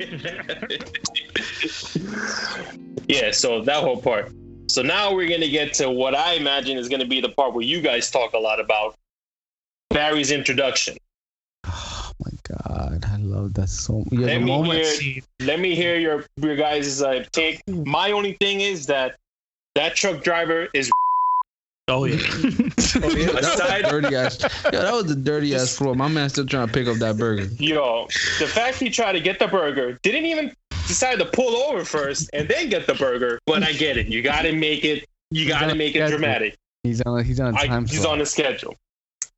yeah, so that whole part. So now we're gonna get to what I imagine is gonna be the part where you guys talk a lot about Barry's introduction. Oh my god, I love that so much. Let me hear, let me hear your your guys' uh, take. My only thing is that that truck driver is Oh yeah. Oh, yeah, that was Aside- the dirty ass. Yeah, that was the dirty ass floor. My man's still trying to pick up that burger. yo. The fact he tried to get the burger didn't even decide to pull over first and then get the burger. But I get it. You gotta make it. You gotta make it dramatic. He's on. He's on a I, time. he's slot. on the schedule.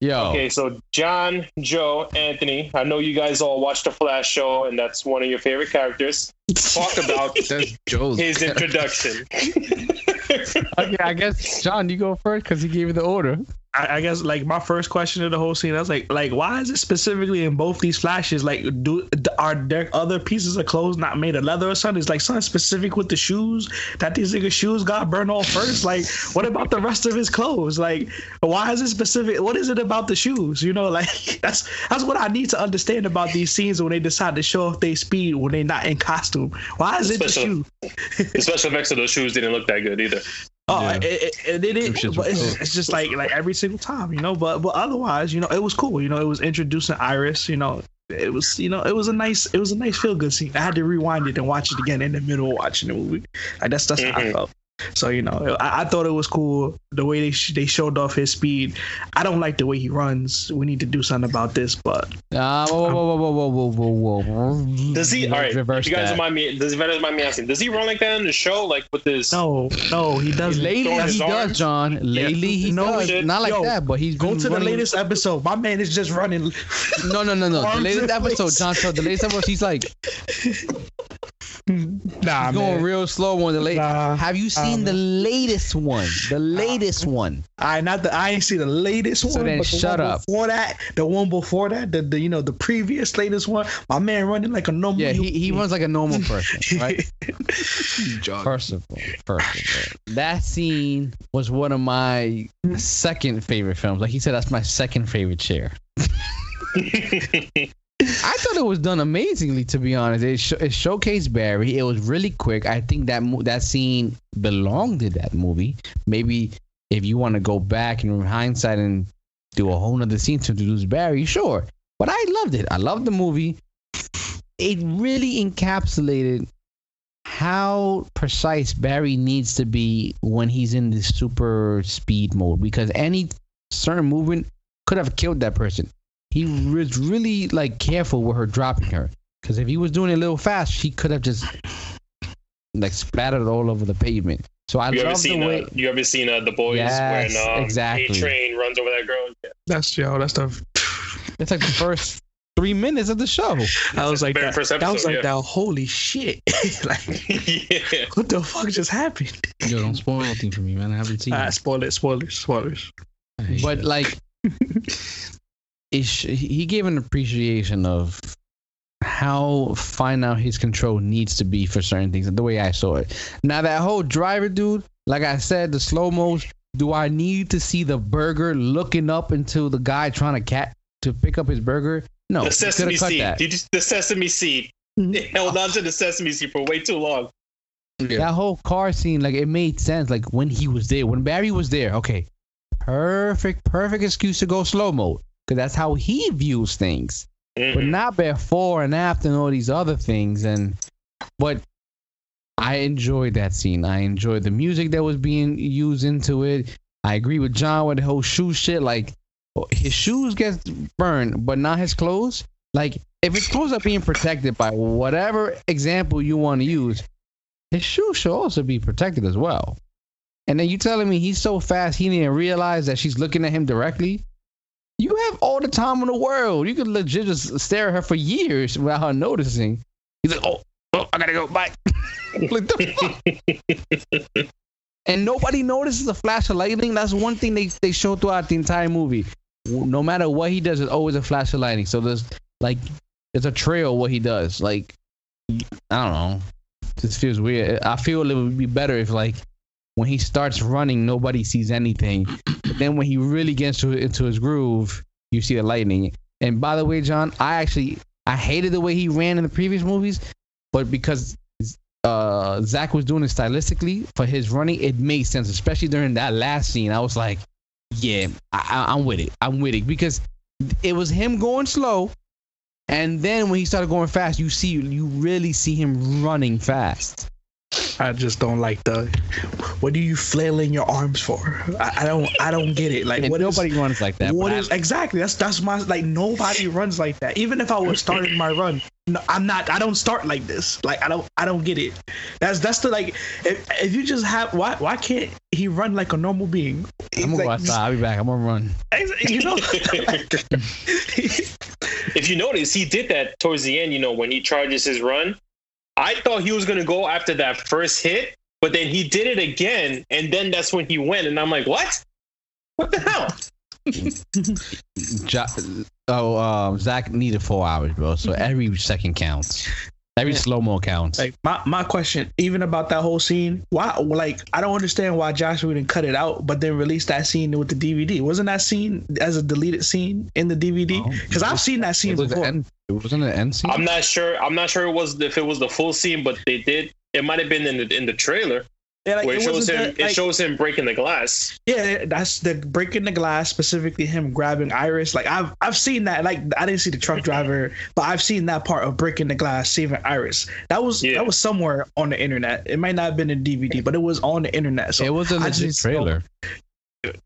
Yo, Okay, so John, Joe, Anthony, I know you guys all watched the Flash show, and that's one of your favorite characters. Talk about that's Joe's. his introduction. Okay, I guess John, you go first because he gave you the order. I, I guess like my first question of the whole scene, I was like, like why is it specifically in both these flashes? Like, do are there other pieces of clothes not made of leather or something? It's like something specific with the shoes that these niggas' shoes got burned off first. Like, what about the rest of his clothes? Like, why is it specific? What is it about the shoes? You know, like that's that's what I need to understand about these scenes when they decide to show off their speed when they're not in costume. Why is it the Special- shoe? the special effects of those shoes didn't look that good either. Oh, Yeah. it, it, it, it, Them it, but it's, cool. it's just like like every single time, you know. But but otherwise, you know, it was cool. You know, it was introducing Iris. You know, it was you know it was a nice it was a nice feel good scene. I had to rewind it and watch it again in the middle of watching the movie. Like that's that's how I Mhm. felt. So you know, I, I thought it was cool the way they sh- they showed off his speed. I don't like the way he runs. We need to do something about this. But uh, whoa, whoa, whoa, whoa, whoa, whoa, whoa, Does he? All right, Reverse you guys that. remind me. Does he remind me asking? Does he run like that in the show? Like with this? No, no, he does Lately, he does. John. Lately, yeah. he no, does. Shit. Not like Yo, that, but he's go to running. the latest episode. My man is just running. no, no, no, no. the latest episode, John. So the latest episode, he's like. Mm. Nah, he's going man. real slow on the late. Nah, Have you seen nah, the latest one? The latest one. I not the I ain't see the latest So one. then shut one up. Before that, the one before that, the, the you know the previous latest one. My man running like a normal. Yeah, he, he runs like a normal person, right? First of all, first of all, that scene was one of my second favorite films. Like he said, that's my second favorite chair. I thought it was done amazingly, to be honest. It, sh- it showcased Barry. It was really quick. I think that mo- that scene belonged to that movie. Maybe if you want to go back in hindsight and do a whole nother scene to introduce Barry, sure. But I loved it. I loved the movie. It really encapsulated how precise Barry needs to be when he's in the super speed mode because any certain movement could have killed that person. He was really like careful with her dropping her because if he was doing it a little fast, she could have just like splattered all over the pavement. So I you ever love the seen? way. Uh, you ever seen uh, the boys Yes, when um, exactly. A Train runs over that girl? Yeah. That's yo. That's the. It's like the first three minutes of the show. I was like that. first that was like yeah. that. Holy shit! like yeah. what the fuck just happened? Yo, don't spoil anything for me, man. I haven't seen Ah, it. spoilers, spoilers, spoilers. But like, it sh- he gave an appreciation of how fine out his control needs to be for certain things. The way I saw it. Now that whole driver dude, like I said, the slow mos. Do I need to see the burger looking up into the guy trying to cat to pick up his burger? No, The sesame coulda cut seed. that. Did you, the sesame seed. Mhm. It held on to the sesame seed for way too long. That whole car scene, like it made sense. Like when he was there, when Barry was there, okay, perfect, perfect excuse to go slow mo, because that's how he views things. But Mhm. not before and after and all these other things. And but I enjoyed that scene. I enjoyed the music that was being used into it. I agree with John with the whole shoe shit. Like his shoes get burned, but not his clothes. Like if his clothes are being protected by whatever example you want to use, his shoes should also be protected as well. And then you telling me he's so fast he didn't realize that she's looking at him directly? You have all the time in the world. You could legit just stare at her for years without her noticing. He's like, oh, oh I gotta go. Bye. like, the and nobody notices a flash of lightning. That's one thing they, they show throughout the entire movie. No matter what he does, it's always a flash of lightning. So there's like there's a trail what he does. Like I don't know. This feels weird. I feel it would be better if like when he starts running, nobody sees anything. But then when he really gets to, into his groove, you see the lightning. And by the way, John, I actually I hated the way he ran in the previous movies, but because uh, Zack was doing it stylistically for his running, it made sense, especially during that last scene. I was like, yeah, I, I, I'm with it. I'm with it because it was him going slow, and then when he started going fast, you see, you really see him running fast. I just don't like the. What are you flailing your arms for? I, I don't. I don't get it. Like what what is- nobody runs like that. What is I- exactly? That's that's my like nobody runs like that. Even if I was starting my run, no, I'm not. I don't start like this. Like I don't. I don't get it. That's that's the like. If, if you just have why why can't he run like a normal being? I'm gonna go Like, outside. I'll be back. I'm gonna run. You know. if you notice, he did that towards the end. You know, when he charges his run, I thought he was gonna go after that first hit, but then he did it again, and then that's when he went, and I'm like, what? What the hell? Jo- oh, um, Zack needed four hours, bro. So every second counts. Every Yeah. slow mo counts. Like my, my question, even about that whole scene, why like I don't understand why Josh Whedon cut it out, but then release that scene with the DVD. Wasn't that scene as a deleted scene in the DVD? Oh, Because I've seen that scene it was before. End, it wasn't the end scene. I'm not sure. I'm not sure it was if it was the full scene, but they did. It might have been in the in the trailer Yeah, like, where it, shows him. that, it shows him breaking the glass. Yeah, that's the breaking the glass, specifically him grabbing Iris. Like I've I've seen that. Like I didn't see the truck driver, but I've seen that part of breaking the glass, saving Iris. That was Yeah. that was somewhere on the internet. It might not have been in DVD, but it was on the internet. So it was a I legit just trailer.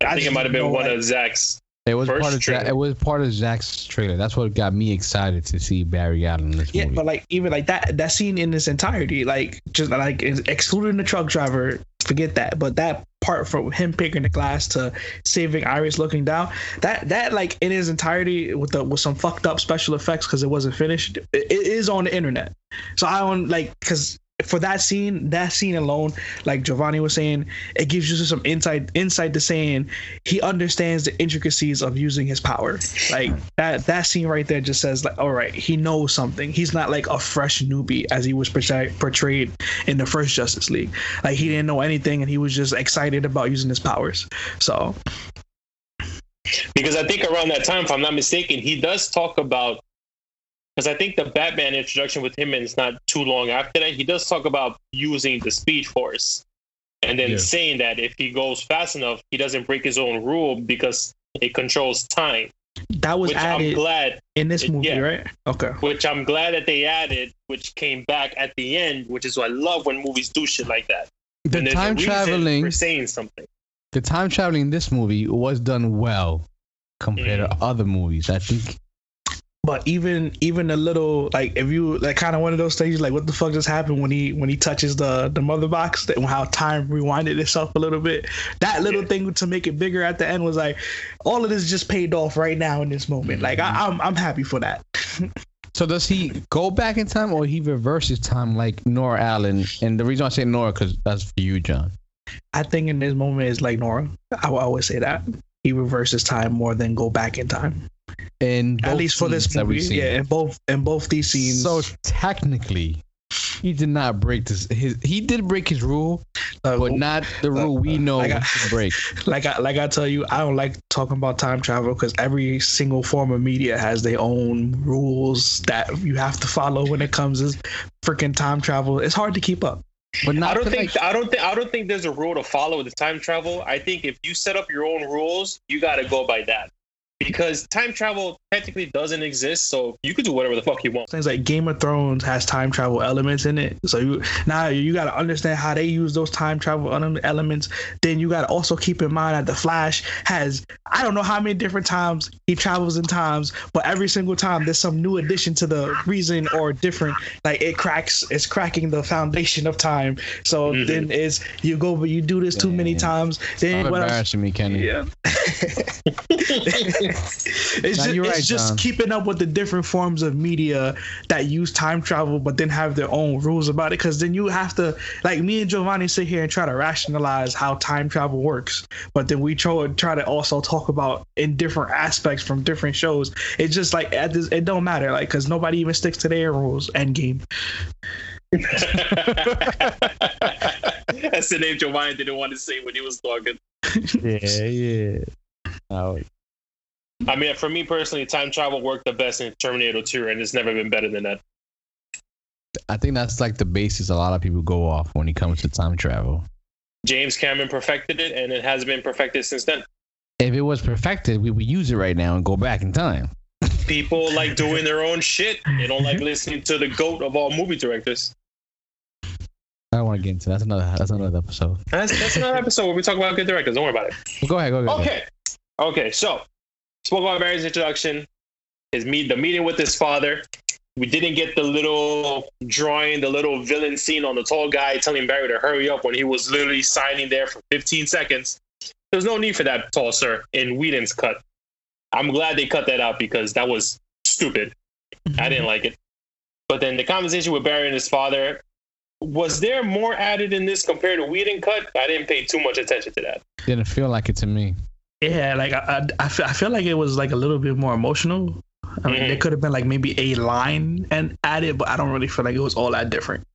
I, think it might have been know, one like- of Zack's. It was First part of trailer. Zack, it was part of Zack's trailer. That's what got me excited to see Barry Allen in this Yeah, movie. but like even like that that scene in its entirety, like just like excluding the truck driver, forget that. But that part from him picking the glass to saving Iris looking down, that that like in its entirety with the with some fucked up special effects because it wasn't finished, it, it is on the internet. So I don't like because for that scene, that scene alone, like Giovanni was saying, it gives you some insight insight to saying he understands the intricacies of using his power. Like that that scene right there just says like, all right, he knows something. He's not like a fresh newbie as he was portray- portrayed in the first Justice League. Like he didn't know anything and he was just excited about using his powers. So because I think around that time, if I'm not mistaken, he does talk about. Because I think the Batman introduction with him is not too long after that. He does talk about using the Speed Force, and then Yeah. saying that if he goes fast enough, he doesn't break his own rule because it controls time. that was Which I'm added glad. in this movie, yeah. right? Okay. Which I'm glad that they added, which came back at the end. Which is why I love when movies do shit like that. the When there's a time traveling, for saying something. the time traveling in this movie was done well compared Mm. to other movies. I think But even even a little like if you like kind of one of those things like what the fuck just happened when he when he touches the the mother box that how time rewinded itself a little bit that little Yeah. thing to make it bigger at the end was like all of this just paid off right now in this moment like I, I'm I'm happy for that So does he go back in time or he reverses time like Nora Allen? And the reason I say Nora because that's for you, John. I think in this moment is like Nora I will always say that he reverses time more than go back in time in At least for this scenes that we've movie, yeah, in both in both these scenes. So technically, he did not break this. His he did break his rule, uh, but not the rule we know like I- should break. like I like I tell you, I don't like talking about time travel because every single form of media has their own rules that you have to follow when it comes to freaking time travel. It's hard to keep up. But not I don't think like, I don't think I don't think there's a rule to follow with the time travel. I think if you set up your own rules, you got to go by that. Because time travel technically doesn't exist, so you could do whatever the fuck you want. Things like Game of Thrones has time travel elements in it, so you now you got to understand how they use those time travel elements. Then you got to also keep in mind that the Flash has I don't know how many different times he travels in times, but every single time there's some new addition to the reason or different. Like it cracks, it's cracking the foundation of time. So Mhm. then it's you go, but you do this too many times. Then Stop what else? embarrassing me, Kenny. Yeah. it's just, you're it's just keeping up with the different forms of media that use time travel, but then have their own rules about it. Because then you have to, like me and Giovanni, sit here and try to rationalize how time travel works, but then we try, try to also talk about in different aspects from different shows. It's just like at this, it don't matter, like because nobody even sticks to their rules. End game. That's the name Giovanni didn't want to say when he was talking. Yeah, yeah. Oh, I mean, for me personally, time travel worked the best in Terminator 2, and it's never been better than that. I think that's like the basis a lot of people go off when it comes to time travel. James Cameron perfected it, and it has been perfected since then. If it was perfected, we would use it right now and go back in time. People like doing their own shit. They don't like listening to the goat of all movie directors. I don't want to get into that. that's another that's another episode. That's, that's another episode where we talk about good directors. Don't worry about it. Go ahead, go ahead. Okay. Okay. So, spoke about Barry's introduction, his meet, the meeting with his father. We didn't get the little drawing, the little villain scene on the tall guy telling Barry to hurry up when he was literally signing there for 15 seconds. There's no need for that, tall sir, in Whedon's cut. I'm glad they cut that out because that was stupid. I mm-hmm. didn't like it. But then the conversation with Barry and his father, was there more added in this compared to Whedon cut? I didn't pay too much attention to that. Didn't feel like it to me. Yeah, like I, I, I feel, I feel like it was like a little bit more emotional. I mean, mm-hmm. there could have been like maybe a line and added, but I don't really feel like it was all that different.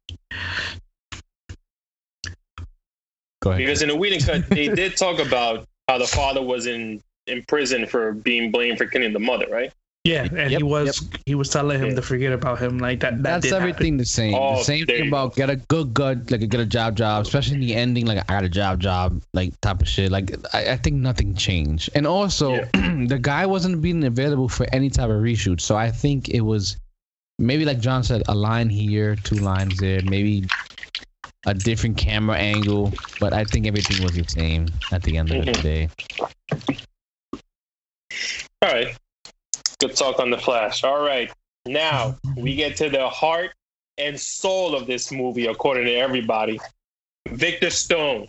Go ahead. Because in the Whedon cut, they did talk about how the father was in in prison for being blamed for killing the mother, right? Yeah, and he Yep, was he was telling him Yeah. to forget about him like that. that That's did happen. everything the same. Oh, the same thing you about get a good good like a get a job job, especially in the ending, like I got a job job, like type of shit. Like I, I think nothing changed. And also the guy wasn't being available for any type of reshoot. So I think it was maybe like John said, a line here, two lines there, maybe a different camera angle. But I think everything was the same at the end of the Mhm. day. All right. Good talk on the Flash. All right. Now we get to the heart and soul of this movie, according to everybody. Victor Stone.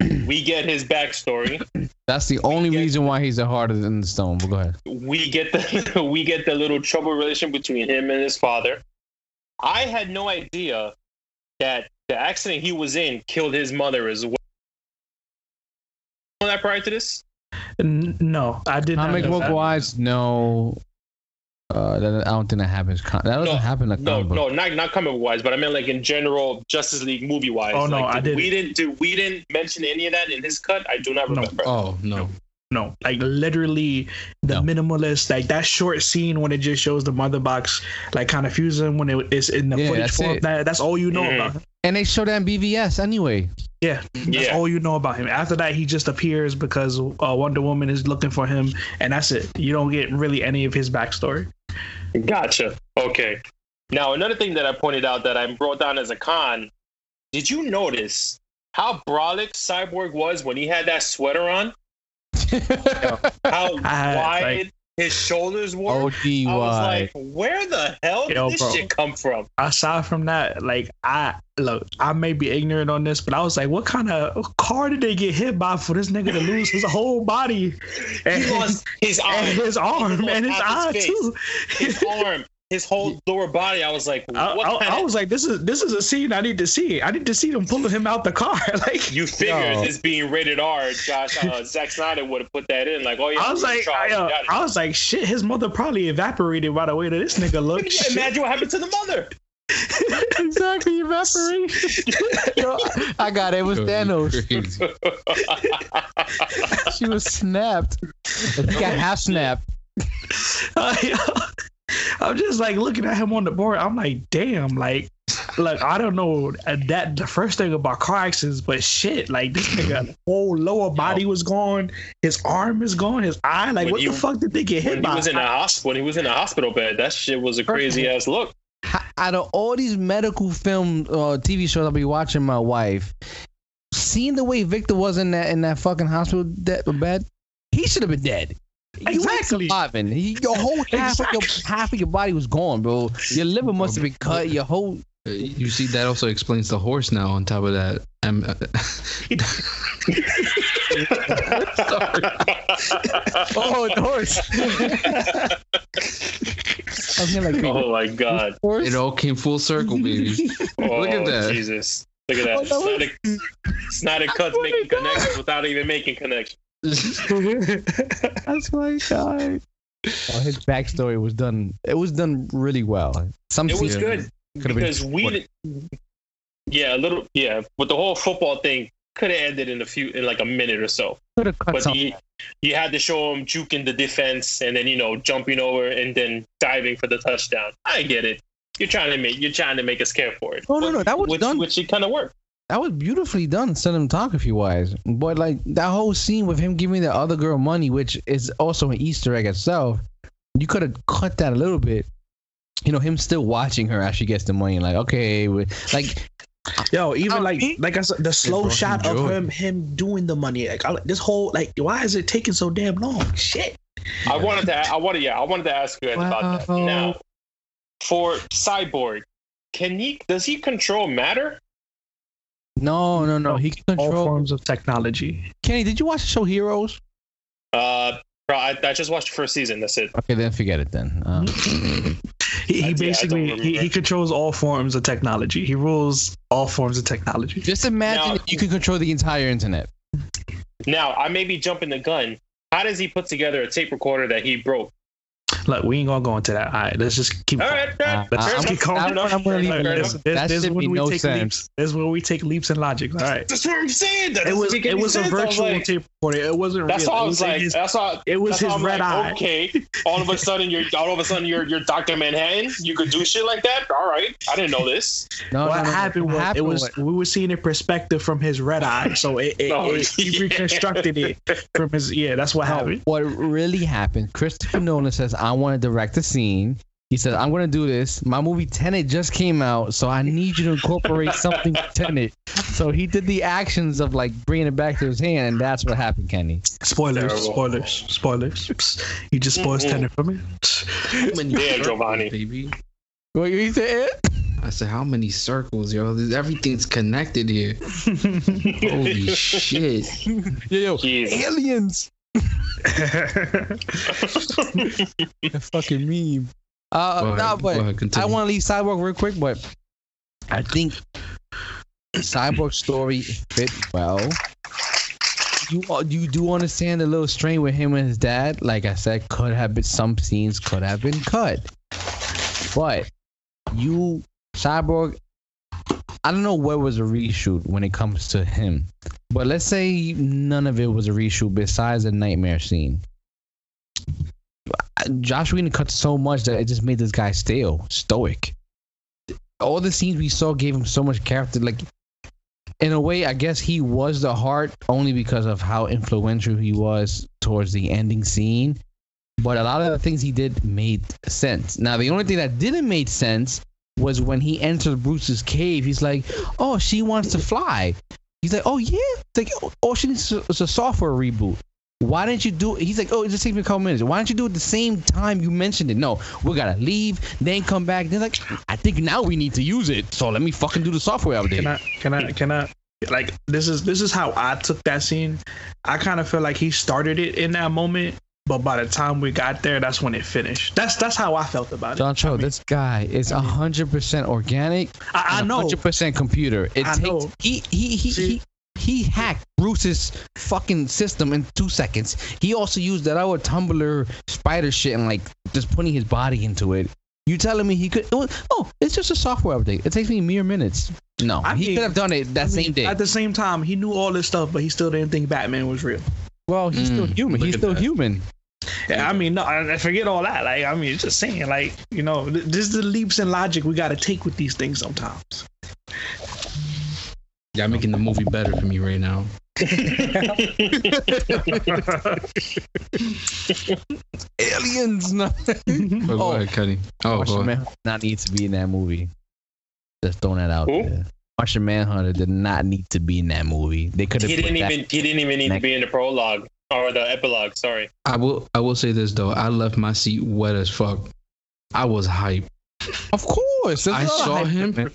We get his backstory. That's the only get- reason why he's a harder than the stone. But go ahead. we get the we get the little trouble relation between him and his father. I had no idea that the accident he was in killed his mother as well. That prior to this? N- No, I did not. Comic know book that. wise, no. Uh, that, I don't think that happens. That doesn't No, happen in No, comic book. no, not not comic wise, but I meant like in general Justice League movie wise. Oh, no, like, I did didn't. We didn't do we didn't mention any of that in his cut. I do not No. remember. Oh no. No, like literally the No. minimalist, like that short scene when it just shows the mother box, like kind of fusing when it is in the Yeah, footage that's form. That, that's all you know Mhm. about. And they show that in BVS anyway. Yeah, that's Yeah. all you know about him. After that, he just appears because uh, Wonder Woman is looking for him, and that's it. You don't get really any of his backstory. Gotcha. Okay. Now another thing that I pointed out that I brought down as a con. Did you notice how brolic Cyborg was when he had that sweater on? How I- wide like- his shoulders were? ODY. I was like, where the hell did Yo, this bro. shit come from? Aside from that, like I look, I may be ignorant on this, but I was like, what kind of car did they get hit by for this nigga to lose his whole body He lost his arm. and his arm lost and his eye his too? his arm. His whole lower body. I was like, I, what I- kind I was like, this is this is a scene I need to see. I need to see them pulling him out the car. like you figured No. this being rated R, Josh uh, Zack Snyder would have put that in. Like, oh yeah, I was like, charge, I, uh, you got it. I was like, shit. His mother probably evaporated by the way that this nigga Can looks. you imagine what happened to the mother? exactly evaporation. Yo, I got it. It was Thanos. She was snapped. He got half snapped. I'm just like looking at him on the board. I'm like, damn, like, like I don't know uh, that the first thing about car accidents, but shit, like this nigga whole lower body was gone, his arm is gone, his eye, like When what he- the fuck did they get When hit he by? was in a hospital, when he was in a hospital bed, that shit was a crazy ass look. Out of all these medical film uh, TV shows I'll be watching, my wife, seeing the way Victor was in that in that fucking hospital de- bed, he should have been dead. He wasn't Exactly. surviving. He, your whole half of your half of your body was gone, bro. Your liver must have been cut. Your whole Uh, You see, that also explains the horse now. On top of that, um, uh, oh the horse. I was gonna, like, oh my god! horse. it all came full circle, baby. Oh, Look at that. Jesus! Look at Oh, that. that was- Snyder, Snyder cuts what making it does. connections without even making connections. That's my guy. Oh, his backstory was done. It was done really well. Some It was good could have been because we, shorter. didn't- yeah, a little, yeah, but the whole football thing could have ended in a few, in like a minute or so. could have cut But some. you, you had to show him juking the defense and then you know jumping over and then diving for the touchdown. I get it. You're trying to make you're trying to make us care for it. No, no, no, that was which, done. Which it kind of worked. That was beautifully done cinematography wise. But like that whole scene with him giving the other girl money, which is also an Easter egg itself, you could have cut that a little bit. You know, him still watching her as she gets the money, like okay, like Yo, even Oh, like he- like I said, the slow shot of him him doing the money. Like I, this whole like, why is it taking so damn long? Shit. I wanted to. I wanted. Yeah, I wanted to ask you guys about that. Wow. Now, for Cyborg, can he? Does he control matter? No, no, no, he can All control. forms of technology. Kenny, did you watch the show Heroes? Uh, bro, I, I just watched the first season. That's it. Okay, then forget it then. Uh, He, he basically don't he, he controls all forms of technology. He rules all forms of technology. just imagine Now- if you could control the entire internet. Now, I may be jumping the gun. How does he put together a tape recorder that he broke? Look, we ain't gonna go into that. All right, let's just keep. All right, all right. Uh, Let's fair just I'm- keep enough, That's I'm gonna leave enough, it fair there. enough. This, That this is when we no take sense. leaps. This is where we take leaps in logic. All right. That's what I'm saying. That It doesn't was it any was a sense. I was virtual like- tape recorder. It wasn't That's real. all I was was like. his- That's all. it was his red like, eye. Okay. All of a sudden, you're all of a sudden you're you're Doctor Manhattan. You could do shit like that. All right. I didn't know this. No, what no, no, happened what was happened it was was- we were seeing it perspective from his red eye, so it, it, Oh, it- he reconstructed it from his yeah. That's what happened. What really happened? Christopher Nolan says, "I want to direct a scene." He said, "I'm going to do this. My movie Tenet just came out, so I need you to incorporate something with Tenet." So he did the actions of like bringing it back to his hand, and that's what happened, Kenny. Spoilers, Terrible. spoilers, spoilers. He just spoils Mm-mm. Tenet for me. Yeah, Giovanni. baby. What you said? I said, how many circles, yo? This- Everything's connected here. Holy shit. Yo, yo, Jesus. aliens. A fucking meme. Uh, no, ahead, but ahead, I want to leave Cyborg real quick, but I think Cyborg's story fit well. You uh, you do understand the little strain with him and his dad. Like I said, could have been some scenes could have been cut, but you Cyborg. I don't know what was a reshoot when it comes to him, but let's say none of it was a reshoot besides the nightmare scene. Josh Whedon cut so much that it just made this guy stale, stoic. All the scenes we saw gave him so much character. Like, in a way, I guess he was the heart only because of how influential he was towards the ending scene. But a lot of the things he did made sense. Now, the only thing that didn't make sense was when he entered Bruce's cave. He's like, "Oh, she wants to fly." He's like, "Oh yeah." It's like, "Oh, she needs is a software reboot." Why didn't you do it? He's like, oh, it just takes me a couple minutes. Why don't you do it the same time you mentioned it? No, we gotta leave, then come back. They're like, I think now we need to use it. So let me fucking do the software update. Can I? Can I? Can I? Like this is this is how I took that scene. I kind of feel like he started it in that moment, but by the time we got there, that's when it finished. That's that's how I felt about it. John Cho, this guy is hundred percent organic. I, I know. Hundred percent computer. It I takes know. he he he. See- he he hacked Bruce's fucking system in two seconds. He also used that other tumbler spider shit and like just putting his body into it. You telling me he could? It was, oh, it's just a software update. It takes me mere minutes. No, I he mean- could have done it that I mean, same day. At the same time, he knew all this stuff, but he still didn't think Batman was real. well, he's still Mm, human. He's still that. human. Yeah, I mean, no, I I forget all that. Like, I mean, just saying, like, you know, th- this is the leaps in logic we got to take with these things sometimes. Y'all making the movie better for me right now. Aliens. No. But go Oh. ahead, Cuddy. Oh, go Martian ahead. Manhunter not need to be in that movie. Just throwing that out Who? there. Martian Manhunter did not need to be in that movie. They could have. he didn't even he didn't even need to be in the prologue or the epilogue. Sorry. I will. I will say this though. I left my seat wet as fuck. I was hyped. Of course. there's I a lot of saw hype him. in.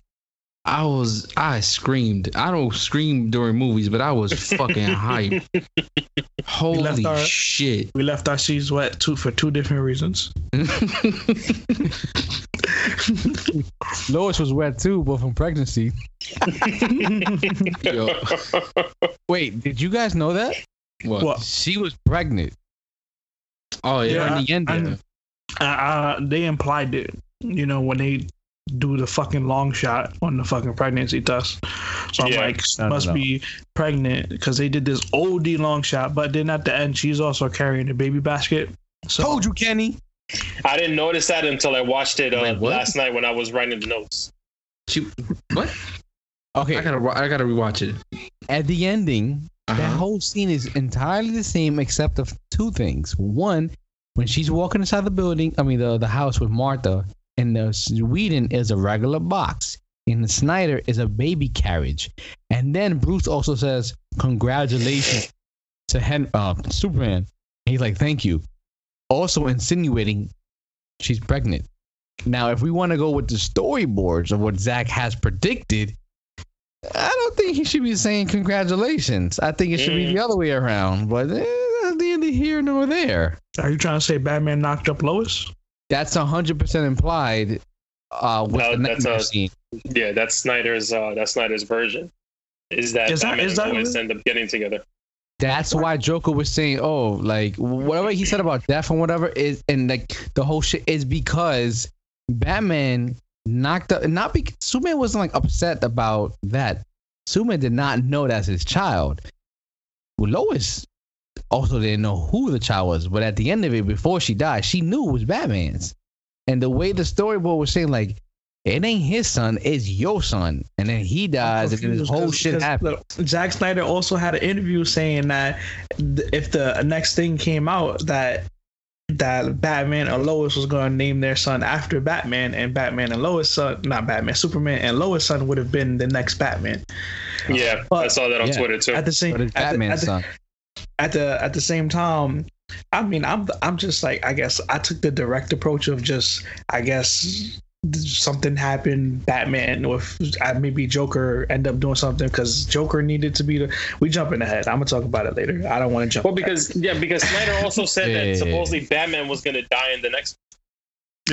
I was. I screamed. I don't scream during movies, but I was fucking hyped. Holy our- shit! We left our seats wet two for two different reasons. Lois was wet too, but from pregnancy. Yo, Wait, did you guys know that? What? What? She was pregnant Oh yeah. Yeah, in the end. I- there. uh, uh, they implied it, you know, when they do the fucking long shot on the fucking pregnancy test. So I'm Yeah. like, No, no, must no. be pregnant because they did this OD long shot, but then at the end, she's also carrying a baby basket. So Told you, Kenny. I didn't notice that until I watched it uh, Wait, last night when I was writing the notes. She. What? Okay, I gotta. I gotta rewatch it. at the ending, that Uh-huh. whole scene is entirely the same except of two things. One, when she's walking inside the building, I mean the the house with Martha, and the Whedon is a regular box, and the Snyder is a baby carriage. And then Bruce also says, "Congratulations to Hen- uh, Superman." He's like, "Thank you," also insinuating she's pregnant. Now, if we want to go with the storyboards of what Zack has predicted, I don't think he should be saying congratulations. I think it should be Mm. the other way around. But eh, that's neither here nor there. are you trying to say Batman knocked up Lois? That's hundred percent implied uh, with No, the that's nightmare a- scene. Yeah, that's Snyder's uh that's Snyder's version. Is that Is that- Batman is that and Lois really- end up getting together? That's why Joker was saying, "Oh, like whatever he said about death and whatever is, and like the whole shit is because Batman knocked up. Not because Superman wasn't like upset about that. Superman did not know that's his child. Well, Lois also didn't know who the child was, but at the end of it, before she died, she knew it was Batman's. And the way the storyboard was saying, like, it ain't his son, it's your son. And then he dies, and then this whole shit happens. Zack Snyder also had an interview saying that th- if the next thing came out that that Batman and Lois was going to name their son after Batman, and Batman and Lois son, not Batman, Superman and Lois son would have been the next Batman. Yeah, But- I saw that on Yeah. Twitter too. At the same, But it's at the- Batman's at the, son. at the at the same time i mean i'm i'm just like i guess i took the direct approach of just i guess something happened batman with uh, maybe joker end up doing something because joker needed to be the we jumping ahead i'm gonna talk about it later i don't want to jump Well, because yeah, because Snyder also said Yeah. that supposedly Batman was gonna die in the next.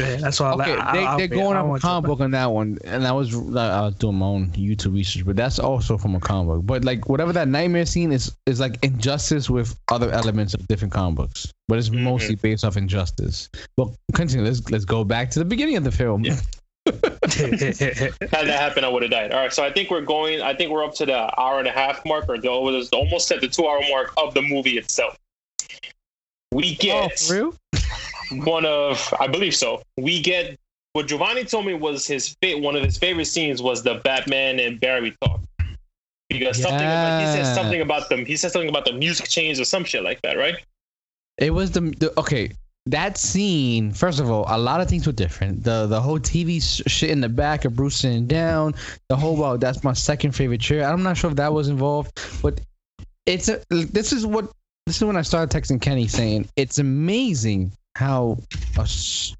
Yeah, that's why Okay, I, they, I, they're going I, off a comic book on that one, and I was I was doing my own YouTube research, but that's also from a comic book. But like whatever that nightmare scene is, is like injustice with other elements of different comic books, but it's Mhm. mostly based off injustice. Well, continue. Let's let's go back to the beginning of the film. Yeah. Had that happened, I would have died. All right, so I think we're going. I think we're up to the hour and a half mark, or the, almost at the two hour mark of the movie itself. We Oh, get for real? one of, I believe so. We get what Giovanni told me was his one of his favorite scenes was the Batman and Barry talk. Because something about, he said Yeah. something about them. He said something about the music change or some shit like that, right? It was the, the okay. That scene, first of all, a lot of things were different. The the whole TV sh- shit in the back of Bruce sitting down, the whole well, that's my second favorite chair. I'm not sure if that was involved, but it's a. This is what this is when I started texting Kenny saying it's amazing how a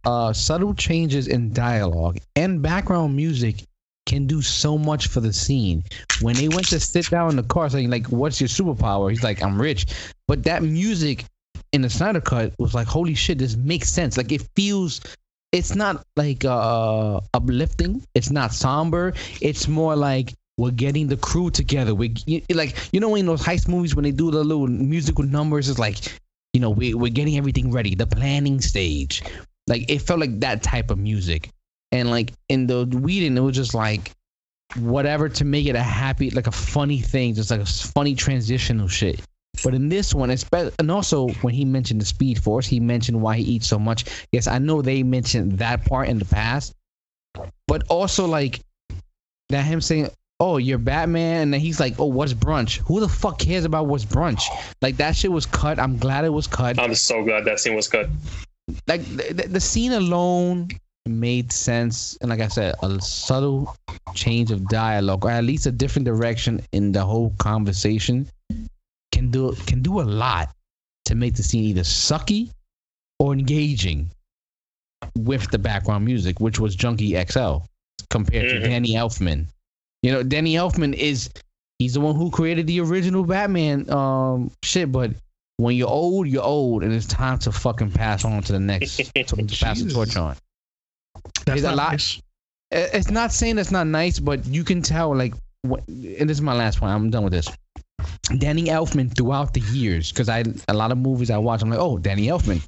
uh, subtle changes in dialogue and background music can do so much for the scene. When they went to sit down in the car, saying like, "What's your superpower?" He's like, "I'm rich," but that music in the Snyder cut was like, holy shit, this makes sense. Like it feels, it's not like uh uplifting. It's not somber. It's more like we're getting the crew together. We like you know in those heist movies when they do the little musical numbers, it's like you know we we're getting everything ready, the planning stage. Like it felt like that type of music, and like in the Whedon, it was just like whatever to make it a happy, like a funny thing, just like a funny transitional shit. But in this one, it's better. And also, when he mentioned the Speed Force, he mentioned why he eats so much. Yes, I know they mentioned that part in the past, but also like that him saying, "Oh, you're Batman," and then he's like, "Oh, what's brunch?" Who the fuck cares about what's brunch? Like that shit was cut. I'm glad it was cut. I'm so glad that scene was cut. like the, the- the scene alone made sense and like i said a subtle change of dialogue or at least a different direction in the whole conversation can do can do a lot to make the scene either sucky or engaging with the background music which was junkie xl compared Mhm. to danny elfman you know danny elfman is he's the one who created the original batman um shit but when you're old, you're old, and it's time to fucking pass on to the next, to pass the torch on. That's It's a not lot- nice. It's not saying it's not nice, but you can tell, like, what, and this is my last point. I'm done with this. Danny Elfman throughout the years, because I a lot of movies I watch, I'm like, oh, Danny Elfman.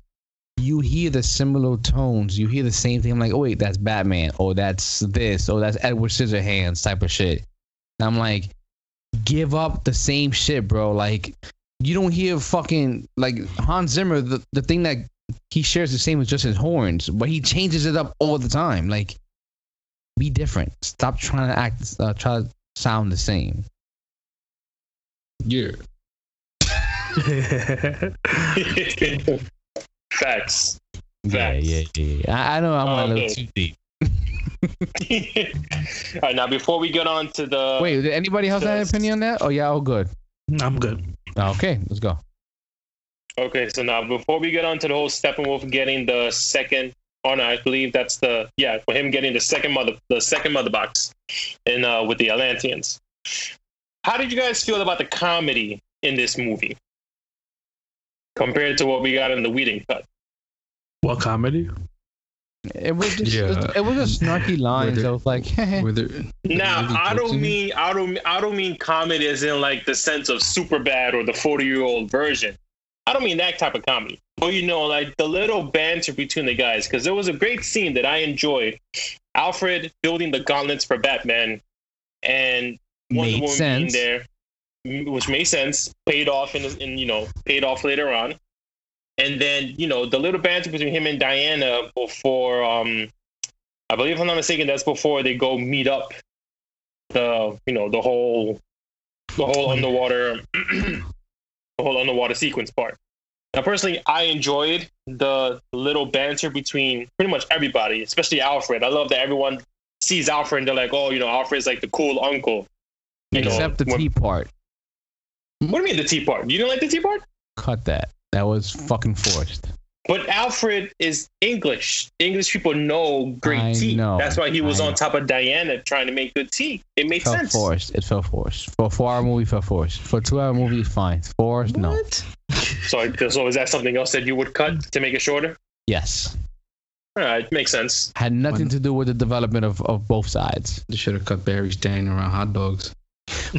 You hear the similar tones. You hear the same thing. I'm like, oh wait, that's Batman. Oh, that's this. Oh, that's Edward Scissorhands type of shit. And I'm like, give up the same shit, bro. Like, you don't hear fucking like Hans Zimmer. The the thing that he shares the same as just his horns, but he changes it up all the time. Like, be different. Stop trying to act, uh, try to sound the same. Yeah. Facts. Yeah, Facts. yeah, yeah. I, I know I went a little too deep. All right, now before we get on to the Wait, did anybody else have an opinion on that? Oh yeah, all good. I'm good. Okay, let's go. Okay, so now before we get on to the whole Steppenwolf getting the second, oh no, I believe that's the yeah for him getting the second mother the second mother box, in uh, with the Atlanteans. How did you guys feel about the comedy in this movie compared to what we got in the Whedon cut? What comedy? It was just, Yeah. it was a snarky line. there- So it's like, Whether Now, Really I don't mean I don't I don't mean comedy as in like the sense of super bad or the forty year old virgin. I don't mean that type of comedy. But you know, like the little banter between the guys, because there was a great scene that I enjoyed. Alfred building the gauntlets for Batman, and Wonder Made Woman sense. being there, m- which made sense. Paid off in, in you know paid off later on, and then you know the little banter between him and Diana before um I believe if I'm not mistaken, that's before they go meet up the you know the whole the whole underwater the whole underwater sequence part. Now personally I enjoyed the little banter between pretty much everybody, especially Alfred. I love that everyone sees Alfred and they're like, oh, you know, Alfred's like the cool uncle. You know, except the when- tea part. What do you mean the tea part? You didn't like the tea part? Cut that. That was fucking forced. But Alfred is English. English people know great I tea. know. That's why he was I on know. top of Diana trying to make good tea. It made felt sense. forced. It felt forced. For a four-hour movie, felt forced. For a two-hour movie, it's fine. Forced, no. So, so is that something else that you would cut to make it shorter? Yes. All right, makes sense. Had nothing When- to do with the development of, of both sides. they should have cut Barry standing around hot dogs.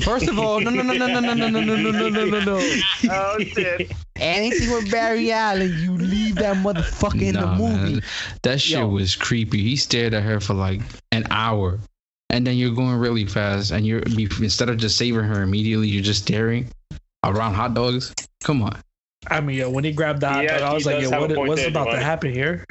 First of all, no, no, no, no, no, no, no, no, no, no, no, no, no, no. Oh shit! Anything with Barry Allen, you leave that motherfucker in the Nah, movie. man. That shit Yo. was creepy. He stared at her for like an hour. And then you're going really fast and you're be- instead of just saving her immediately, you're just staring around hot dogs. Come on. I mean, yo, when he grabbed the hot Yeah, dog, I he was like, does yo, have what, point what's there, about to Giovanni. happen here?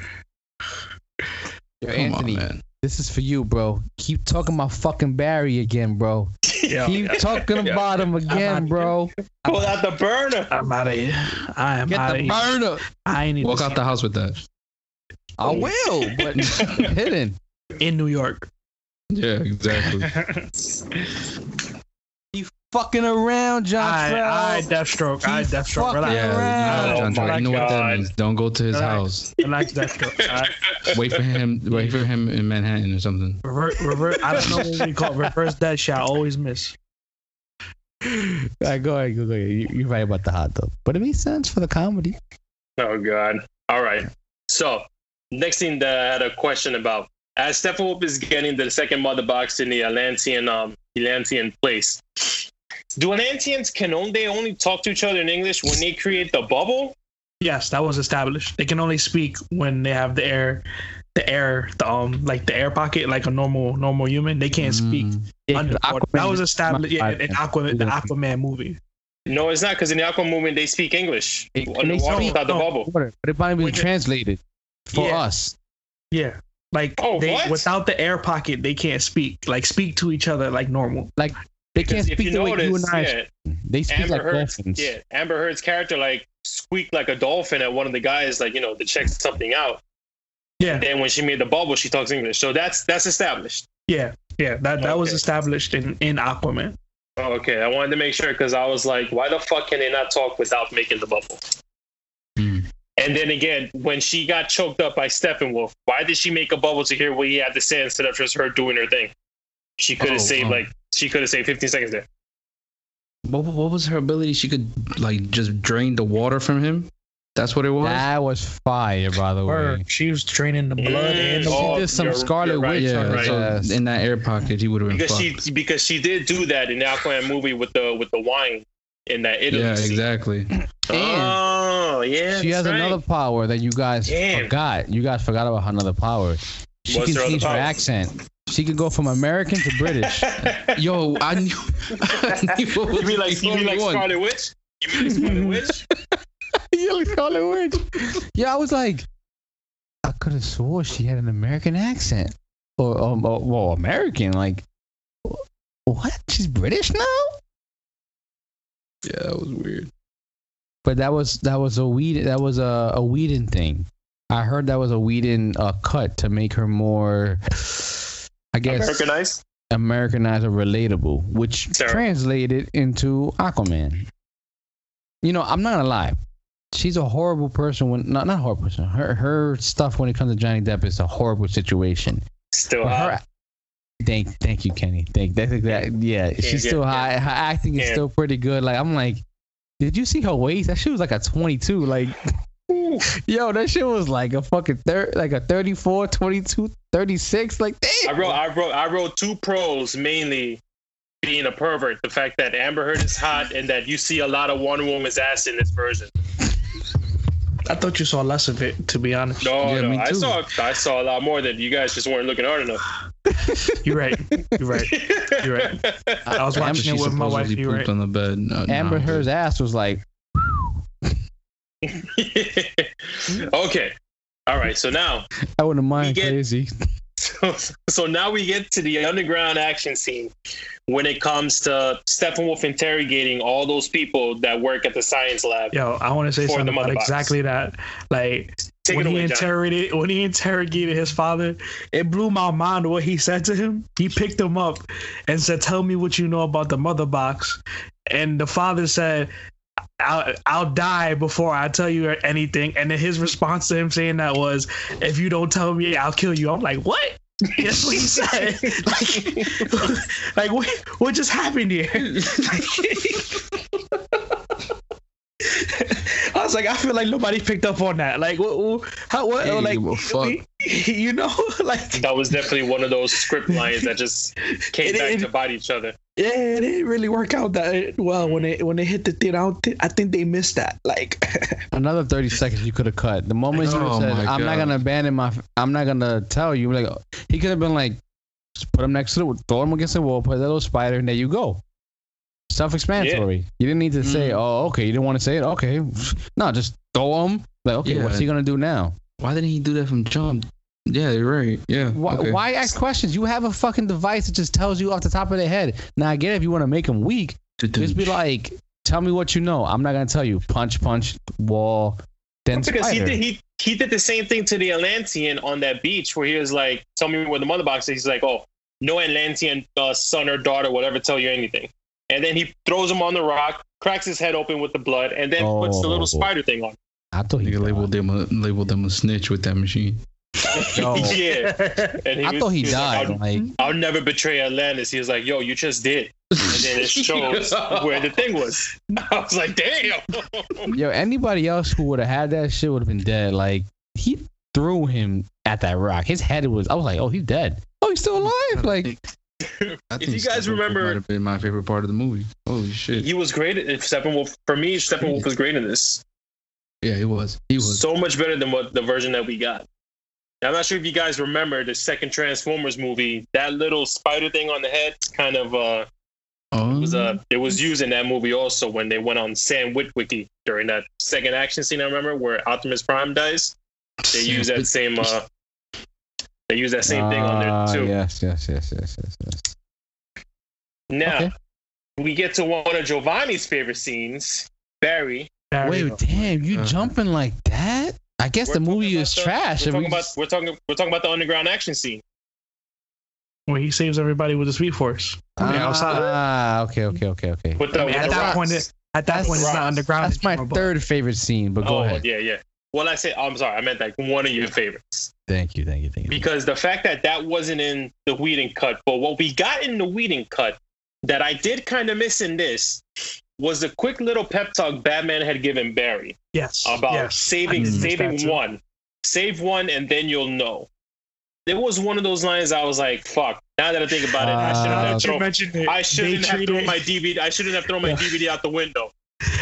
Yo, Come Anthony, on, man. This is for you, bro. Keep talking about fucking Barry again, bro. Yo, Keep talking Yeah. about him again, bro. Pull out the burner. I'm out of here. I am Get out of the here. burner. I ain't Walk even out the house with that. I will, but hidden. in New York. Yeah, exactly. Fucking around, John. I, I Deathstroke. I Keep Deathstroke. fucking Relax. yeah, around. no, John Oh Travolta, you know what that means. Don't go to his Relax. house. Relax, Deathstroke. All right. Wait for him. Wait for him in Manhattan or something. Revert, revert. I don't know what we call it. reverse dead shot. Always miss. All right, go ahead, go ahead. You, you're right about the hot dog, but it makes sense for the comedy. Oh god. All right. So next thing that I had a question about. As Steppenwolf is getting the second mother box in the Atlantean um Atlantean place. Do Atlanteans can only they only talk to each other in English when they create the bubble? Yes, that was established. They can only speak when they have the air, the air, the um, like the air pocket, like a normal normal human. They can't speak. Mm. Yeah, 'cause underwater. Aquaman that was established. Yeah, in Aquaman, the Aquaman movie. No, it's not because in the Aquaman movie they speak English It- they underwater speak- without the no. bubble. But it might be When you- translated for Yeah. us. Yeah, like Oh, they what? without the air pocket, they can't speak. Like speak to each other like normal. They Because can't if speak you the way you and I. yeah, They speak Amber like Heard's dolphins. yeah, Amber Heard's character like squeaked like a dolphin at one of the guys, like you know, to check something out. Yeah, And Then when she made the bubble, she talks English. So that's that's established. yeah, yeah. That that was established in in Aquaman. Oh, okay, I wanted to make sure because I was like, why the fuck can they not talk without making the bubble? Hmm. And then again, when she got choked up by Steppenwolf, why did she make a bubble to hear what he had to say instead of just her doing her thing? She could have Oh, saved um, like she could have saved 15 seconds there. What, what was her ability? She could like just drain the water from him. That's what it was. That was fire, by the Or way. she was draining the blood Mm, and the oh, She did some you're- Scarlet you're right, Witch yeah. on you're his right. ass. So in that air pocket, he would have been because fucked. she because she did do that in the Aquaman movie with the with the wine in that Italy. yeah, scene. exactly. Oh yeah, She has right. another power that you guys Damn. forgot. You guys forgot about her another power. She What's can her other change her power? accent. She could go from American to British. Yo, I knew. I knew what was you mean like you mean like going. Scarlet Witch? You mean Scarlet Witch? you like Scarlet Witch. Yeah, I was like, I could have swore she had an American accent, or um, or- well, American. Like, what? She's British now? Yeah, that was weird. But that was that was a weed that was a a Whedon thing. I heard that was a Whedon uh, cut to make her more, I guess, Americanized? Americanized or relatable, which translated into Aquaman. You know, I'm not gonna lie. She's a horrible person when not not a horrible person. Her her stuff when it comes to Johnny Depp is a horrible situation. Still But hot. her, thank thank you, Kenny. Thank that's that. Yeah, she's yeah, still yeah. high. Her acting is Yeah. still pretty good. Like I'm like, did you see her waist? That she was like a 22. Like. yo, that shit was like a fucking thir- like a 34, 22, 36. Like, I wrote I wrote I wrote two pros mainly being a pervert. The fact that Amber Heard is hot and that you see a lot of Wonder Woman's ass in this version. I thought you saw less of it, to be honest. No, Yeah, no, I saw I saw a lot more that you guys just weren't looking hard enough. You're right. You're right. You're right. I was Amber- watching She it with my wife. You're pooped right. on the bed. No, Amber nah. Heard's ass was like, okay. All right. So now I wouldn't mind get- crazy. so, so now we get to the underground action scene when it comes to Steppenwolf interrogating all those people that work at the science lab. Yo, I want to say something about box. exactly that. Like Take when it he away, John. interrogated when he interrogated his father, it blew my mind what he said to him. He picked him up and said, "Tell me what you know about the mother box." And the father said, I'll, I'll die before I tell you anything. And then his response to him saying that was, if you don't tell me, I'll kill you. I'm like, what? That's what he said. like, like what, what just happened here? I was like, I feel like nobody picked up on that. Like, what? what- How? What? Hey, like, well, fuck. you know, like, That was definitely one of those script lines that just came It- back it- to bite each other. yeah, it didn't really work out that well when they when they hit the thing. I, don't thi- I think they missed that. Like, Another 30 seconds you could have cut. The moment you Oh said, I'm not going to abandon my, I'm not going to tell you, like, he could have been like, just put him next to the, throw him against the wall, put that little spider, and there you go. Self explanatory. You didn't need to say, Mm. oh, okay, you didn't want to say it? Okay. No, just throw him. Like, okay, Yeah. what's he going to do now? Why didn't he do that from jump? Yeah, you're right. Yeah. Why, okay. why ask questions? You have a fucking device that just tells you off the top of their head. Now, I get it if you want to make him weak, just be like, tell me what you know. I'm not going to tell you. Punch, punch, wall, then because he did he he did the same thing to the Atlantean on that beach where he was like, "Tell me where the mother box is." He's like, "Oh, no Atlantean uh, son or daughter will ever tell you anything." And then he throws him on the rock, cracks his head open with the blood, and then puts the Oh. little spider thing on. I thought he labeled them a labeled them a snitch with that machine. Yo, yeah. And I thought he was died. Like, Like, I'll, I'll never betray Atlantis. He was like, "Yo, you just did." And then it shows where the thing was. I was like, "Damn." yo, anybody else who would have had that shit would have been dead. Like, he threw him at that rock. His head was. I was like, oh, he's dead. Oh, he's still alive. Like, I If you guys remember- might have been my favorite part of the movie. Holy shit! He was great. At Steppenwolf for me. Steppenwolf was great in this. Yeah, he was. He was. so much better than what the version that we got. Now, I'm not sure if you guys remember the second Transformers movie. That little spider thing on the head kind of uh oh, was uh it was used in that movie also when they went on Sam Witwicky during that second action scene. I remember where Optimus Prime dies. They use that same uh they use that same thing on ah, there too. Yes, yes, yes, yes, yes, yes. Now Okay. we get to one of Giovanni's favorite scenes, Barry. Wait, damn, you Uh-huh. jumping like that? I guess We're the movie is the- trash. We're talking, we about, just- we're talking we're talking about the underground action scene. When he saves everybody with the Speed Force. Yeah, outside. ah, okay, okay, okay, okay. With the, I mean, at that point, it- At that That's- point, it's not underground. That's my third favorite scene, but go oh, ahead. yeah, yeah. Well, I say, I'm sorry, I meant like one of your favorites Thank you, thank you, thank you. because the fact that that wasn't in the Whedon cut, but what we got in the Whedon cut that I did kind of miss in this was the quick little pep talk Batman had given Barry Yes. about yes. saving I missed that saving one, save one, and then you'll know. There was one of those lines I was like, "Fuck!" Now that I think about it, I shouldn't Uh, have thrown. mentioned it, I shouldn't have treated- thrown my DVD. I shouldn't have thrown my DVD out the window.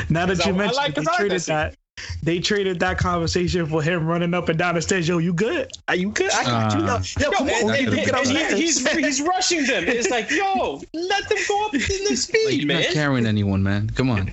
Now that you I- I mentioned like- it, they I like traded that that. They traded that conversation for him running up and down the stairs. Yo, you good? Are you good? I got you. Ah. Yo, Yo, come and, on, and- we need to get and he- he's he's rushing them. It's like, yo, let them go up in the Like, speed, you're man. not carrying anyone, man. Come on.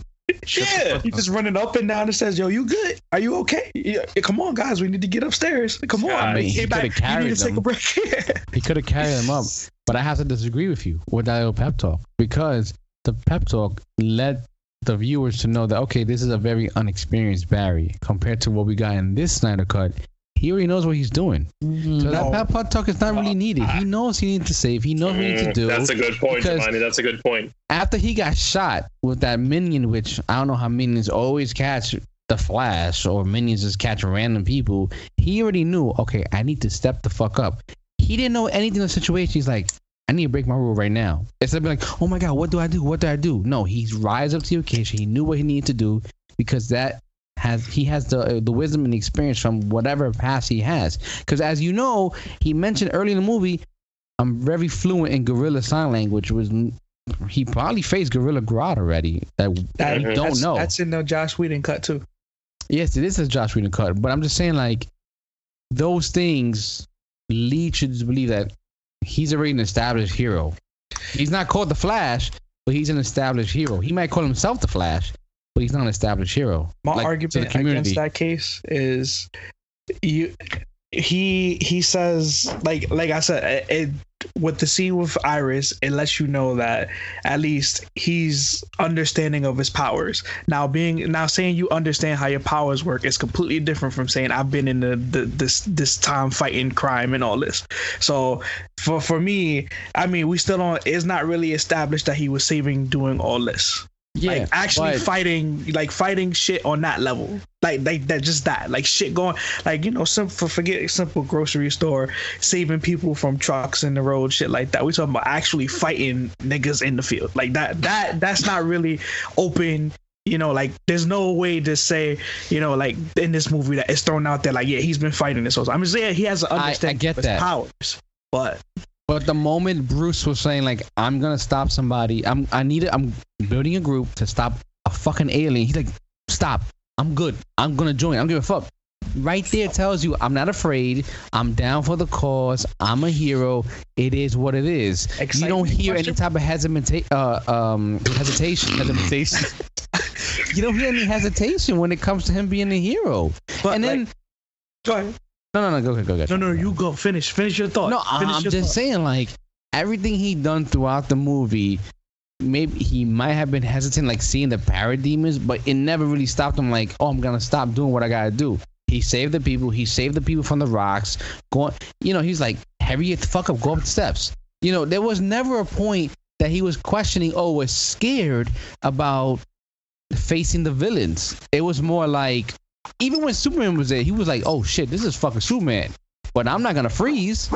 Yeah. He just running up and down the says, Yo, you good? Are you okay? Yeah, come on, guys. We need to get upstairs. Come on. I mean, he Get back. could've You carried need to take them. a break. He could have carried him up, but I have to disagree with you with that little pep talk because the pep talk led the viewers to know that okay, this is a very unexperienced Barry compared to what we got in this Snyder cut. He already knows what he's doing, so No. that pep talk is not really needed. He knows he needs to save. He knows what he needs to Mm, do. That's a good point, because- Giovanni. That's a good point. after he got shot with that minion, which I don't know how minions always catch the Flash or minions just catch random people, he already knew, okay, I need to step the fuck up. He didn't know anything of the situation. He's like, I need to break my rule right now. Instead of being like, oh my God, what do I do? What do I do? No, he's rise up to the occasion. He knew what he needed to do because that has he has the uh, the wisdom and the experience from whatever past he has. Because as you know, he mentioned early in the movie, I'm very fluent in gorilla sign language, was he probably faced Gorilla Grodd already. That That- don't that's, know. That's in the Josh Whedon cut too. yes, it is a Josh Whedon cut, but I'm just saying like those things lead you to believe that he's already an established hero. He's not called the Flash, but he's an established hero. He might call himself the Flash, but he's not an established hero. My Like, to argument the community. against that case is you he he says like like I said it, with the scene with Iris it lets you know that at least he's understanding of his powers. Now being now saying you understand how your powers work is completely different from saying I've been in the, the this this time fighting crime and all this. So for for me I mean we still don't it's not really established that he was saving doing all this Yeah, like actually but- fighting like fighting shit on that level. Like like that just that. Like shit going like you know simple forget simple grocery store saving people from trucks in the road shit like that. We talking about actually fighting niggas in the field. Like that that that's not really open. You know like there's no way to say you know like in this movie that it's thrown out there like yeah he's been fighting this also i'm just saying he has an I- I understanding get of his that. powers but But the moment Bruce was saying like I'm gonna stop somebody, I'm I need it. I'm building a group to stop a fucking alien. He's like, stop. I'm good. I'm gonna join. I'm giving a fuck. Right there tells you I'm not afraid. I'm down for the cause. I'm a hero. It is what it is. you don't hear any type of hesitation. Uh, um, hesitation. Hesitation. you don't hear any hesitation when it comes to him being a hero. but and then like, go ahead no, no, no. Go ahead. Go ahead. no no you go finish finish your thought No, finish I'm just thought. saying, like everything he done throughout the movie, maybe he might have been hesitant, like seeing the parademons, but it never really stopped him. Like, oh, I'm gonna stop doing what I gotta do. He saved the people. He saved the people from the rocks. Going, you know, he's like, hurry the fuck up, go up the steps. You know, there was never a point that he was questioning, oh, was scared about facing the villains. It was more like, even when Superman was there, he was like, oh shit, this is fucking Superman. but I'm not gonna freeze.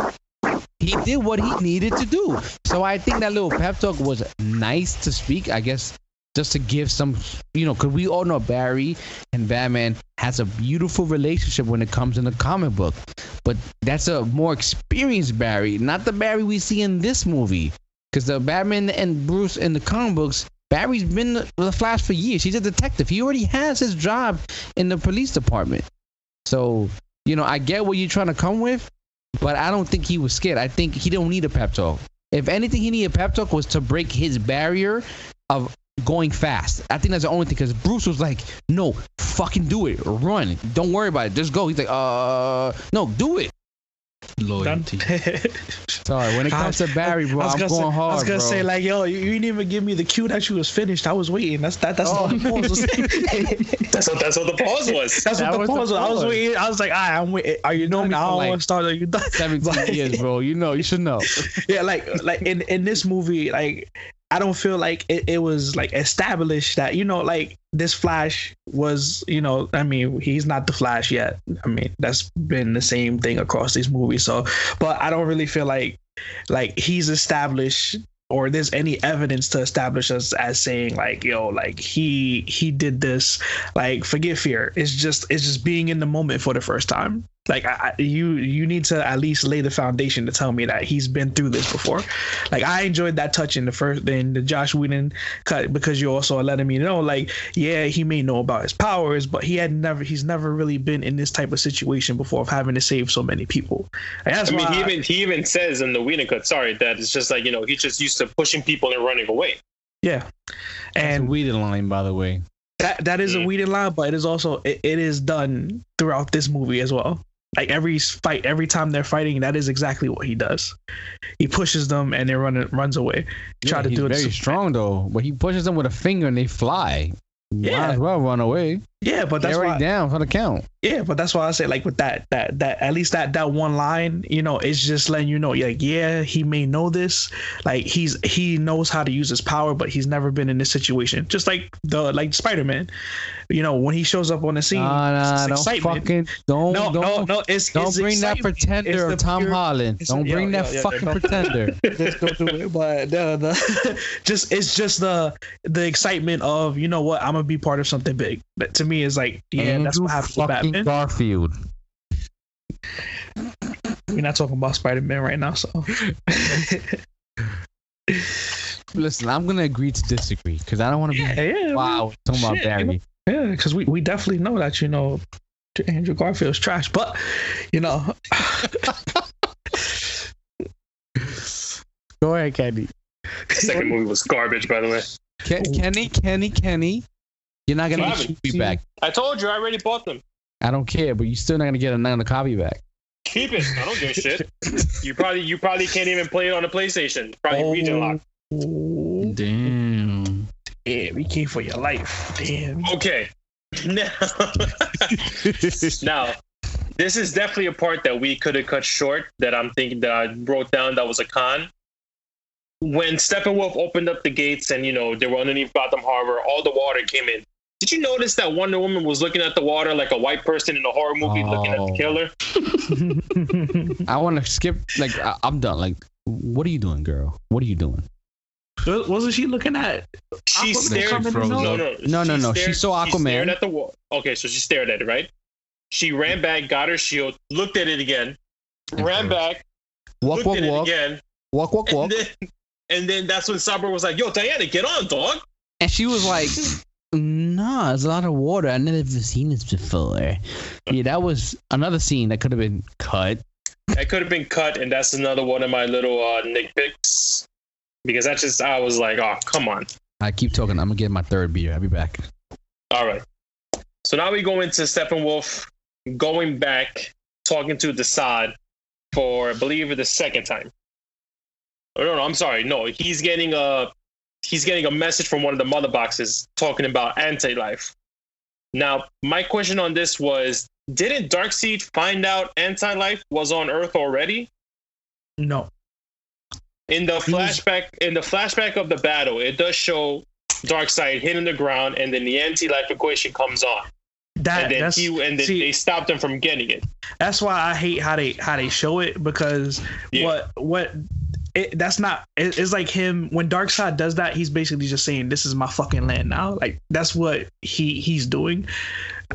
He did what he needed to do. So I think that little pep talk was nice to speak. I guess just to give some, you know, because we all know Barry and Batman has a beautiful relationship when it comes in the comic book, but that's a more experienced Barry, not the Barry we see in this movie. Because the Batman and Bruce in the comic books, Barry's been the- the Flash for years. He's a detective. He already has his job in the police department. So, you know, I get what you're trying to come with, but I don't think he was scared. I think he don't need a pep talk. If anything, he needed a pep talk was to break his barrier of going fast. I think that's the only thing because Bruce was like, "No, fucking do it, run, don't worry about it, just go." He's like, "Uh, no, do it." Done. Loyalty. Sorry, when it comes to Barry, bro, I was I'm gonna going say, hard, I was gonna bro. say like, yo, you, you didn't even give me the cue that you was finished. I was waiting. That's that. That's Oh. the pause was. That's what that's what the pause was. That's That what the was the pause was. I was waiting. I was like, ah, I'm waiting. Are you know done? me I for, don't like, want to start. Are you done? 17 But- years, bro. You know, you should know. yeah, like like in in this movie, like I don't feel like it, it was like established that you know like this Flash was you know I mean he's not the Flash yet. I mean that's been the same thing across these movies. So, but I don't really feel like like he's established or there's any evidence to establish us as saying like yo like he he did this like forget fear it's just it's just being in the moment for the first time like I, I, you you need to at least lay the foundation to tell me that he's been through this before like i enjoyed that touch in the first in the josh whedon cut because you also are letting me know like yeah he may know about his powers but he had never he's never really been in this type of situation before of having to save so many people and that's I mean, why he even he even says in the Wiener cut, sorry, that it's just like you know he's just used to pushing people and running away. yeah And and Whedon line, by the way. That that is a Mm. Whedon line, but it is also it, it is done throughout this movie as well. Like every fight, every time they're fighting, that is exactly what he does. He pushes them and they run runs away. Try to he's do it. very strong though, but he pushes them with a finger and they fly. Might Yeah. as well run away. Yeah, but that's why. down for the count. Yeah, but that's why I say like with that that that at least that that one line, you know, it's just letting you know, like yeah, he may know this, like he's he knows how to use his power, but he's never been in this situation. Just like the like Spider Man, you know, when he shows up on the scene, Nah, nah, just don't excitement. fucking don't no, no, don't no, it's don't it's bring that excitement. It's pretender of Tom pure- Holland. Don't bring yeah, that yeah, fucking don't- pretender. Let's go through it. But the, the just it's just the the excitement of you know what I'm gonna be part of something big. But to me is like yeah, that's what happened with fucking Batman. Garfield. We're not talking about Spider Man right now, so Listen, I'm gonna agree to disagree because I don't want to be yeah, yeah, wow talking about Shit, you Barry. yeah, because we, we definitely know that you know Andrew Garfield's trash, but you know Go ahead, Kenny. Second movie was garbage, by the way. Ken, Kenny, Kenny, Kenny. You're not gonna I get haven't your copy back. I told you I already bought them. I don't care, but you're still not gonna get another copy back. Keep it. I don't give a shit. You probably you probably can't even play it on a PlayStation. Probably oh, region lock. Oh, Damn. damn, we came for your life. Damn. Okay. Now, now, this is definitely a part that we could have cut short. That I'm thinking that I wrote down that was a con. When Steppenwolf opened up the gates and you know they were underneath Gotham Harbor, all the water came in. Did you notice that Wonder Woman was looking at the water like a white person in a horror movie looking at the Oh. killer? I want to skip. Like I, I'm done. Like, what are you doing, girl? What are you doing? What wasn't she looking at? She Aquaman stared. coming froze in No, the- no, No, no, no, she Stared, saw She Aquaman. stared at the wall. Okay, so she stared at it, right? She ran mm. back, got her shield, looked at it again, And ran froze. back, Walk, looked walk, at it walk, again, walk, walk, and walk. then, and then that's when Cyber was like, "Yo, Diana, get on, dog." And she was like, "Nah, it's a lot of water. I never seen this before." Yeah, that was another scene that could have been cut. That could have been cut, and that's another one of my little uh, nitpicks because that's just I was like, "Oh, come on." I keep talking. I'm gonna get my third beer. I'll be back. All right. So now we go into Steppenwolf going back, talking to the Desaad for, I believe, the second time. Oh, no, no, I'm sorry. No, he's getting a he's getting a message from one of the mother boxes talking about anti-life. Now, my question on this was: Didn't Darkseid find out anti-life was on Earth already? No. In the flashback, in the flashback of the battle, it does show Darkseid hitting the ground, and then the anti-life equation comes on. that and then that's he and then see, they stopped him from getting it. that's why I hate how they how they show it because Yeah. what what it, that's not it, it's like him when Darkseid does that he's basically just saying this is my fucking land now. Like that's what he he's doing.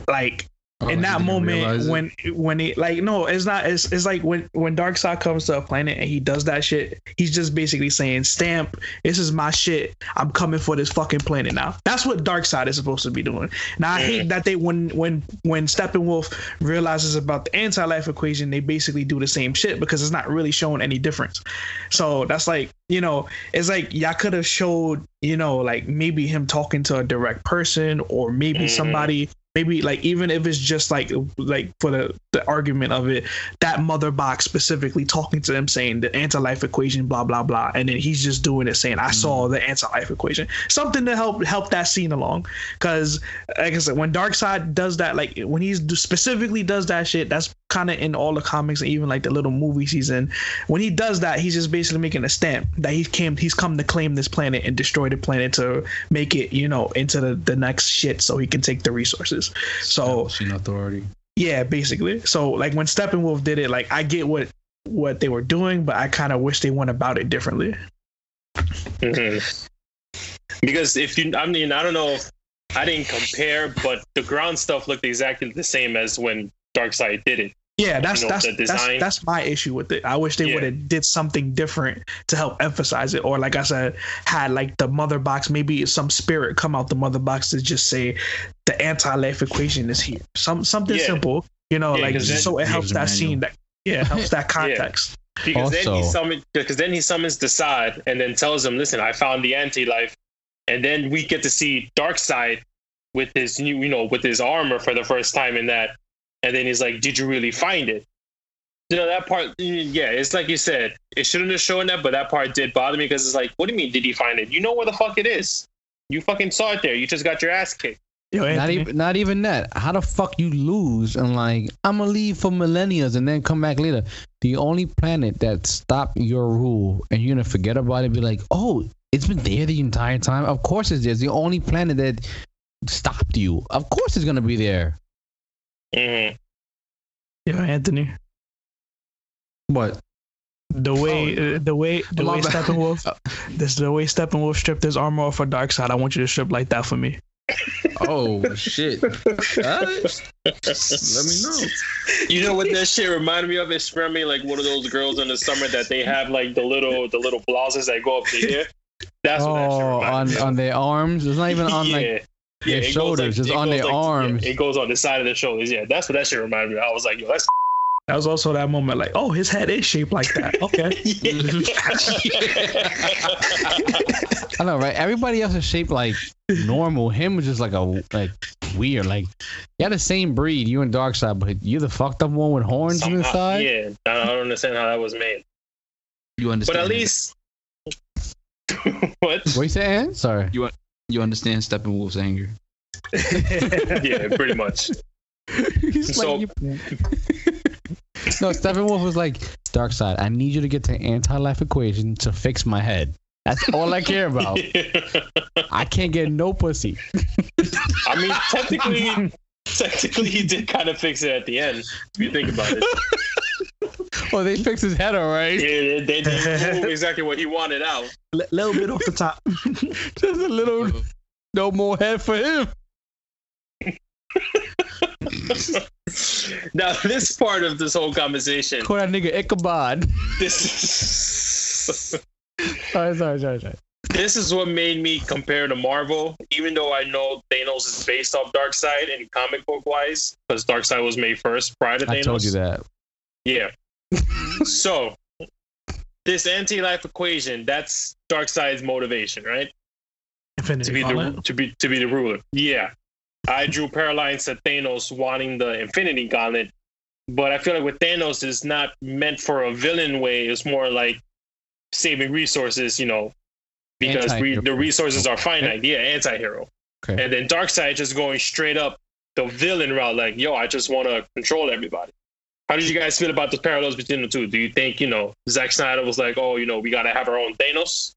Like Oh, in that moment realize it? when when he like no it's not it's, it's like when when Darkseid comes to a planet and he does that shit he's just basically saying stamp this is my shit. I'm coming for this fucking planet now. That's what Darkseid is supposed to be doing. Now i hate that they when when when steppenwolf realizes about the anti-life equation they basically do the same shit because it's not really showing any difference. So that's like you know it's like y'all could have showed you know like maybe him talking to a direct person or maybe Mhm. somebody maybe like even if it's just like like for the the argument of it that mother box specifically talking to them saying the anti-life equation blah blah blah and then he's just doing it saying i saw mm-hmm. the anti-life equation. Something to help help that scene along because like i said when Darkseid does that like when he's specifically does that shit that's kind of in all the comics and even like the little movies he's in. When he does that he's just basically making a stamp that he came he's come to claim this planet and destroy the planet to make it you know into the, the next shit so he can take the resources so Establishing authority. yeah, basically. So like when Steppenwolf did it, like I get what what they were doing, but I kind of wish they went about it differently. Mhm. Because if you, I mean, I don't know if I didn't compare, but the ground stuff looked exactly the same as when Darkseid did it. Yeah, that's know, that's, the that's design. that's my issue with it. I wish they Yeah. would have did something different to help emphasize it, or like I said, had like the mother box, maybe some spirit come out the mother box to just say the anti-life equation is here. Some something Yeah. simple, you know, Yeah, like 'cause just so it helps that scene that yeah helps that context. Because then he summons, because then he summons Desaad and then tells him, "Listen, I found the anti-life," and then we get to see Darkseid with his new, you know, with his armor for the first time in that, and then he's like, "Did you really find it?" You know that part, mm, yeah. It's like you said, it shouldn't have shown that, but that part did bother me because it's like, what do you mean? Did he find it? You know where the fuck it is. You fucking saw it there. You just got your ass kicked. Yo, Not even, not even that. How the fuck you lose and like I'm gonna leave for millennia and then come back later? The only planet that stopped your rule and you're gonna forget about it, and be like, oh, it's been there the entire time. Of course it's there. It's the only planet that stopped you. Of course it's gonna be there. Mhm. yo, Anthony, What? the way uh, the way the My way bad. Steppenwolf this the way Steppenwolf stripped his armor off for Darkseid. I want you to strip like that for me. Oh shit! Alright. Let me know. You know what that shit reminded me of? It's from me like one of those girls in the summer that they have like the little the little blouses that go up to here. That's what that shit Oh, reminded on me of. on their arms. It's not even on like yeah. their it goes, shoulders, just on goes, their yeah, arms. it goes on the side of the shoulders. Yeah, that's what that shit reminded me. of. I was like, yo, that's That was also that moment, like, oh, his head is shaped like that. Okay. I know, right? Everybody else is shaped like normal. Him was just like a like weird. Like you had the same breed, you and Darkseid, but you're the fucked up one with horns on the Somehow- side. Yeah, I don't understand how that was made. You understand? But at least, what? What you saying? Sorry. you understand Steppenwolf's anger. yeah, pretty much. He's So- like, you- no, Steppenwolf was like, Darkseid, I need you to get the anti-life equation to fix my head. That's all I care about. I can't get no pussy. I mean, technically, technically, he did kind of fix it at the end. If you think about it, Oh, they fixed his head, all right. yeah, they did move exactly what he wanted out. L- little bit off the top. Just a little, no more head for him. Now, this part of this whole conversation, Call that nigga Ichabod. this is sorry, sorry, sorry, sorry. this is what made me compare to Marvel, even though I know Thanos is based off Darkseid in comic book wise, because Darkseid was made first prior to Thanos. I told you that. Yeah. So this anti-life equation, that's Darkseid's motivation, right? To Infinity be the to be to be the ruler. Yeah. I drew parallels to Thanos wanting the Infinity Gauntlet, but I feel like with Thanos is not meant for a villain way. It's more like saving resources, you know, because we, the resources are finite. Yeah, anti-hero. Okay. And then Darkseid just going straight up the villain route, like, yo, I just want to control everybody. How did you guys feel about the parallels between the two? Do you think, you know, Zack Snyder was like, oh, you know, we got to have our own Thanos?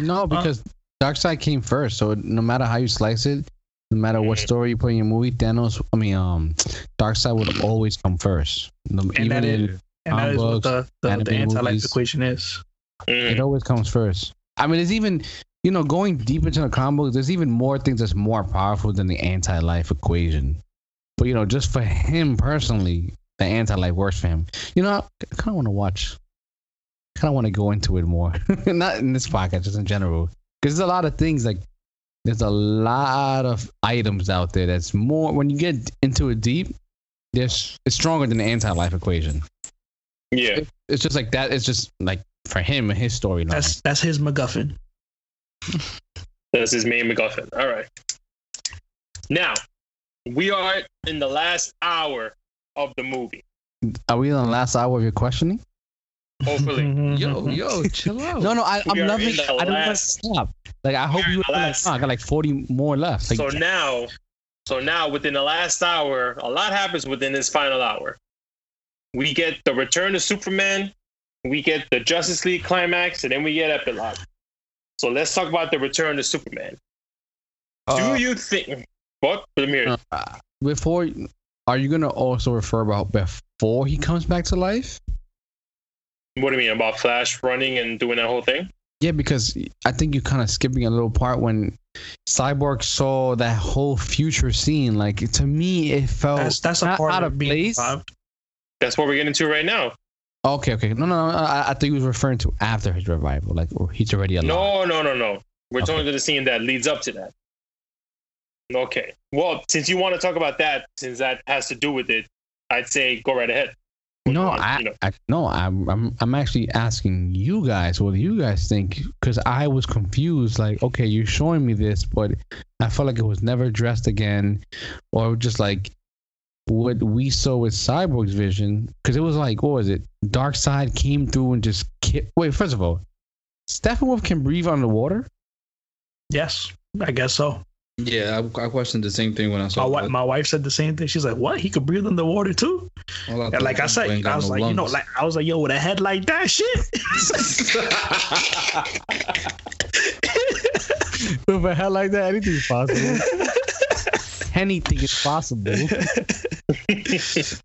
No, because Darkseid came first, so no matter how you slice it, No matter what Mhm. story you put in your movie, Thanos, I mean, um, Darkseid would always come first. No, And even that in, And that is what the, the, the anti-life equation is. Mhm. it always comes first. I mean, there's even, you know, going deep into the comic books, there's even more things that's more powerful than the anti-life equation. But you know, just for him personally, the anti-life works for him. You know, I kind of want to watch. Kind of want to go into it more, not in this podcast, just in general, because there's a lot of things like. There's a lot of items out there that's more when you get into it deep. There's it's stronger than the anti-life equation. Yeah. It's just like that. It's just like for him and his storyline. That's that's his MacGuffin. That's his main MacGuffin. All right. Now, we are in the last hour of the movie. Are we on the last hour of your questioning? Hopefully. Yo, yo, chill out. No, no, I, I'm loving. I don't want to stop. Like I hope are in you. the Like, last- oh, I got like 40 more left. Like, so now, so now within the last hour, a lot happens within this final hour. We get the return of Superman, we get the Justice League climax, and then we get epilogue. So let's talk about the return of Superman. uh, Do you think what Lemire? uh, before, are you gonna also refer about before he comes back to life? What do you mean about Flash running and doing that whole thing? Yeah, because I think you're kind of skipping a little part when Cyborg saw that whole future scene. Like to me, it felt That's that's a part out of of being place. revived. That's what we're getting to right now. Okay, okay. No, no, no. I, I thought he was referring to after his revival, like or he's already alive. No, no, no, no. We're Okay. talking to the scene that leads up to that. Okay. Well, since you want to talk about that, since that has to do with it, I'd say go right ahead. No, You I, know. I no, I'm, I'm I'm actually asking you guys what do you guys think because I was confused. Like, okay, you're showing me this, but I felt like it was never addressed again, or just like what we saw with Cyborg's vision. Because it was like, what was it? Darkseid came through and just ki- wait. First of all, Steppenwolf can breathe underwater. Yes, I guess so. Yeah, I, I questioned the same thing when I saw wi- that. my wife said the same thing. She's like, "What? He could breathe underwater too?" All And like I said, I was no like, you know, like I was like, "Yo, with a head like that, shit." With a hell like that, anything's possible. anything is possible.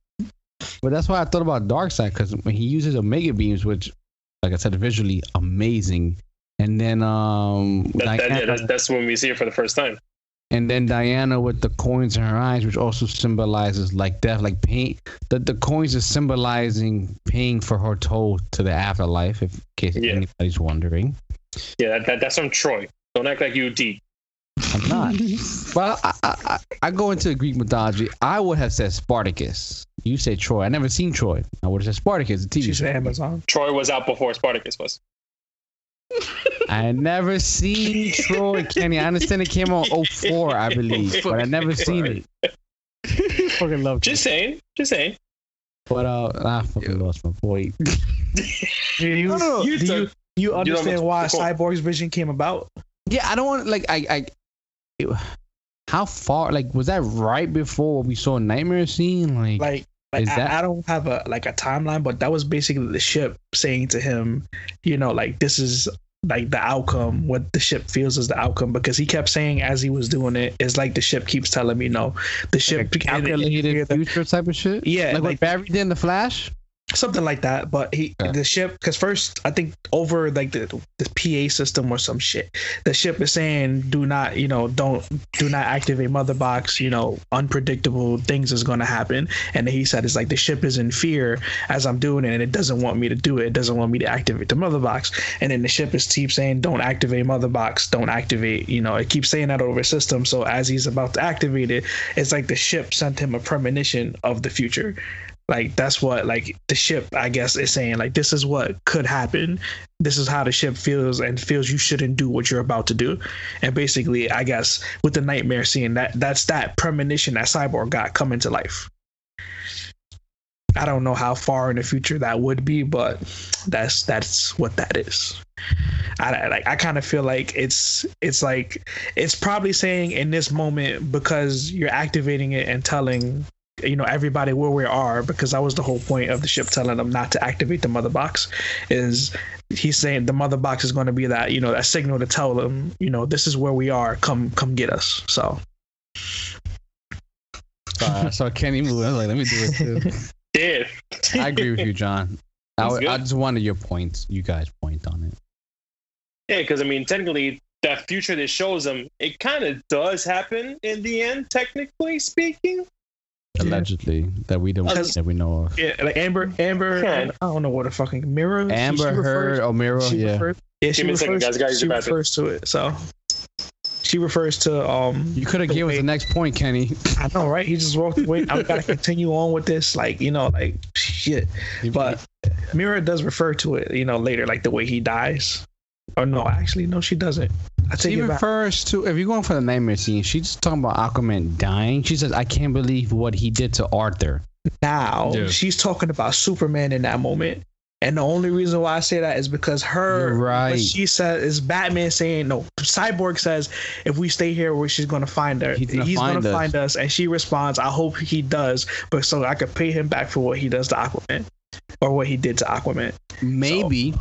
But that's why I thought about Darkseid because when he uses Omega beams, which, like I said, visually amazing, and then um, That, that, yeah, that's, that's when we see it for the first time. And then Diana with the coins in her eyes, which also symbolizes like death, like pain. The the coins is symbolizing paying for her toll to the afterlife. If in case Yeah. anybody's wondering, Yeah, that, that, that's from Troy. Don't act like you deep. I'm not. well, I, I I I go into the Greek mythology. I would have said Spartacus. You say Troy. I never seen Troy. I would have said Spartacus, the TV She's show. Amazon. Troy was out before Spartacus was. I never seen Troy, Kenny. I understand it came on 04, I believe, but I never seen it. fucking love Just saying. Just saying. But uh, I fucking lost my point. Do you, No, no, do you you, you understand what's- why Cyborg's vision came about? yeah, I don't want like I I. it- how far? Like, was that right before what we saw Nightmare scene? Like, Like, like Is I, that- I don't have a like a timeline, but that was basically the ship saying to him, you know, like this is like the outcome, what the ship feels is the outcome, because he kept saying as he was doing it, it's like the ship keeps telling me no, the ship like calculated future type of shit. Yeah, like, what like- Barry did in the Flash. Something like that. But he, the ship, because first I think over like the the PA system or some shit, the ship is saying do not, you know, don't do not activate mother box. You know, unpredictable things is going to happen. And he said it's like the ship is in fear as I'm doing it, and it doesn't want me to do it. It doesn't want me to activate the mother box. And then the ship is keeps saying don't activate mother box, don't activate. You know, it keeps saying that over system. So as he's about to activate it, it's like the ship sent him a premonition of the future like that's what like the ship i guess is saying. Like this is what could happen. This is how the ship feels and feels you shouldn't do what you're about to do. And basically i guess with the nightmare scene that that's that premonition that cyborg got coming to life. I don't know how far in the future that would be but that's that's what that is. I- like I kind of feel like it's it's like it's probably saying in this moment because you're activating it and telling you know everybody where we are because that was the whole point of the ship telling them not to activate the mother box is he's saying the mother box is going to be that you know that signal to tell them you know this is where we are come come get us so uh, so I saw Kenny move. I was like, let me do it too. Did. I agree with you, John. I, That's w- I good. just wanted your points. You guys point on it. Yeah, because I mean, technically, that future that shows them, it kind of does happen in the end, technically speaking. Yeah. Allegedly, that we don't Because- that we know of. Yeah, like Amber, Amber. Yeah. and I don't know what a fucking mirror. she- Amber she Heard, refers- O'Meara, she yeah. refers- yeah, she Give me second, refers, guys. Guys, she you're refers to it. So she refers to um. You could have the given us the next point, Kenny. I know, right? He just walked away. I gotta continue on with this, like you know, like shit. But Mera does refer to it, you know, later, like the way he dies. Or no, actually, no, she doesn't. I take she it back. refers to if you're going for the nightmare scene, she's just talking about Aquaman dying. She says, "I can't believe what he did to Arthur." now Yeah. she's talking about Superman in that moment. And the only reason why I say that is because her, You're right. what she says is Batman saying, no, Cyborg says, if we stay here, where she's going to find her. He's He's, gonna going find to us. find us. And she responds, I hope he does, but so I could pay him back for what he does to Aquaman or what he did to Aquaman. Maybe,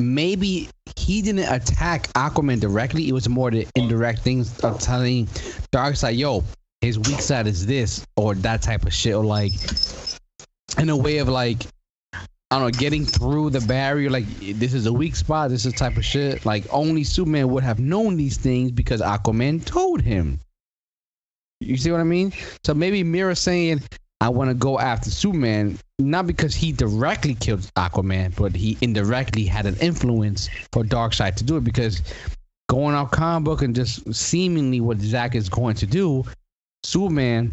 maybe he didn't attack Aquaman directly. It was more the indirect things of telling Darkseid, "Yo, his weak side is this," or that type of shit, or like in a way of like. I don't know, getting through the barrier, like this is a weak spot, this is type of shit. Like only Superman would have known these things because Aquaman told him. You see what I mean? So maybe Mera saying, I want to go after Superman, not because he directly killed Aquaman, but he indirectly had an influence for Darkseid to do it. Because going off comic book and just seemingly what Zack is going to do, Superman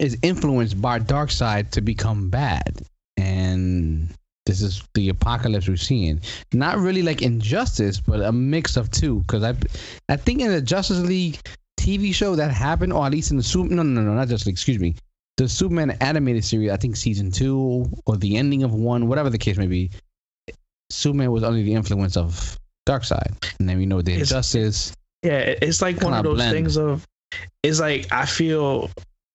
is influenced by Darkseid to become bad. And this is the apocalypse we're seeing. Not really like injustice, but a mix of two. Because I, I think in the Justice League TV show that happened, or at least in the Super, no, no, no, not Justice League. Excuse me, the Superman animated series. I think season two or the ending of one, whatever the case may be. Superman was under the influence of Darkseid, and then we know the It's- injustice. Yeah, it's like one of those blend. things of it's like I feel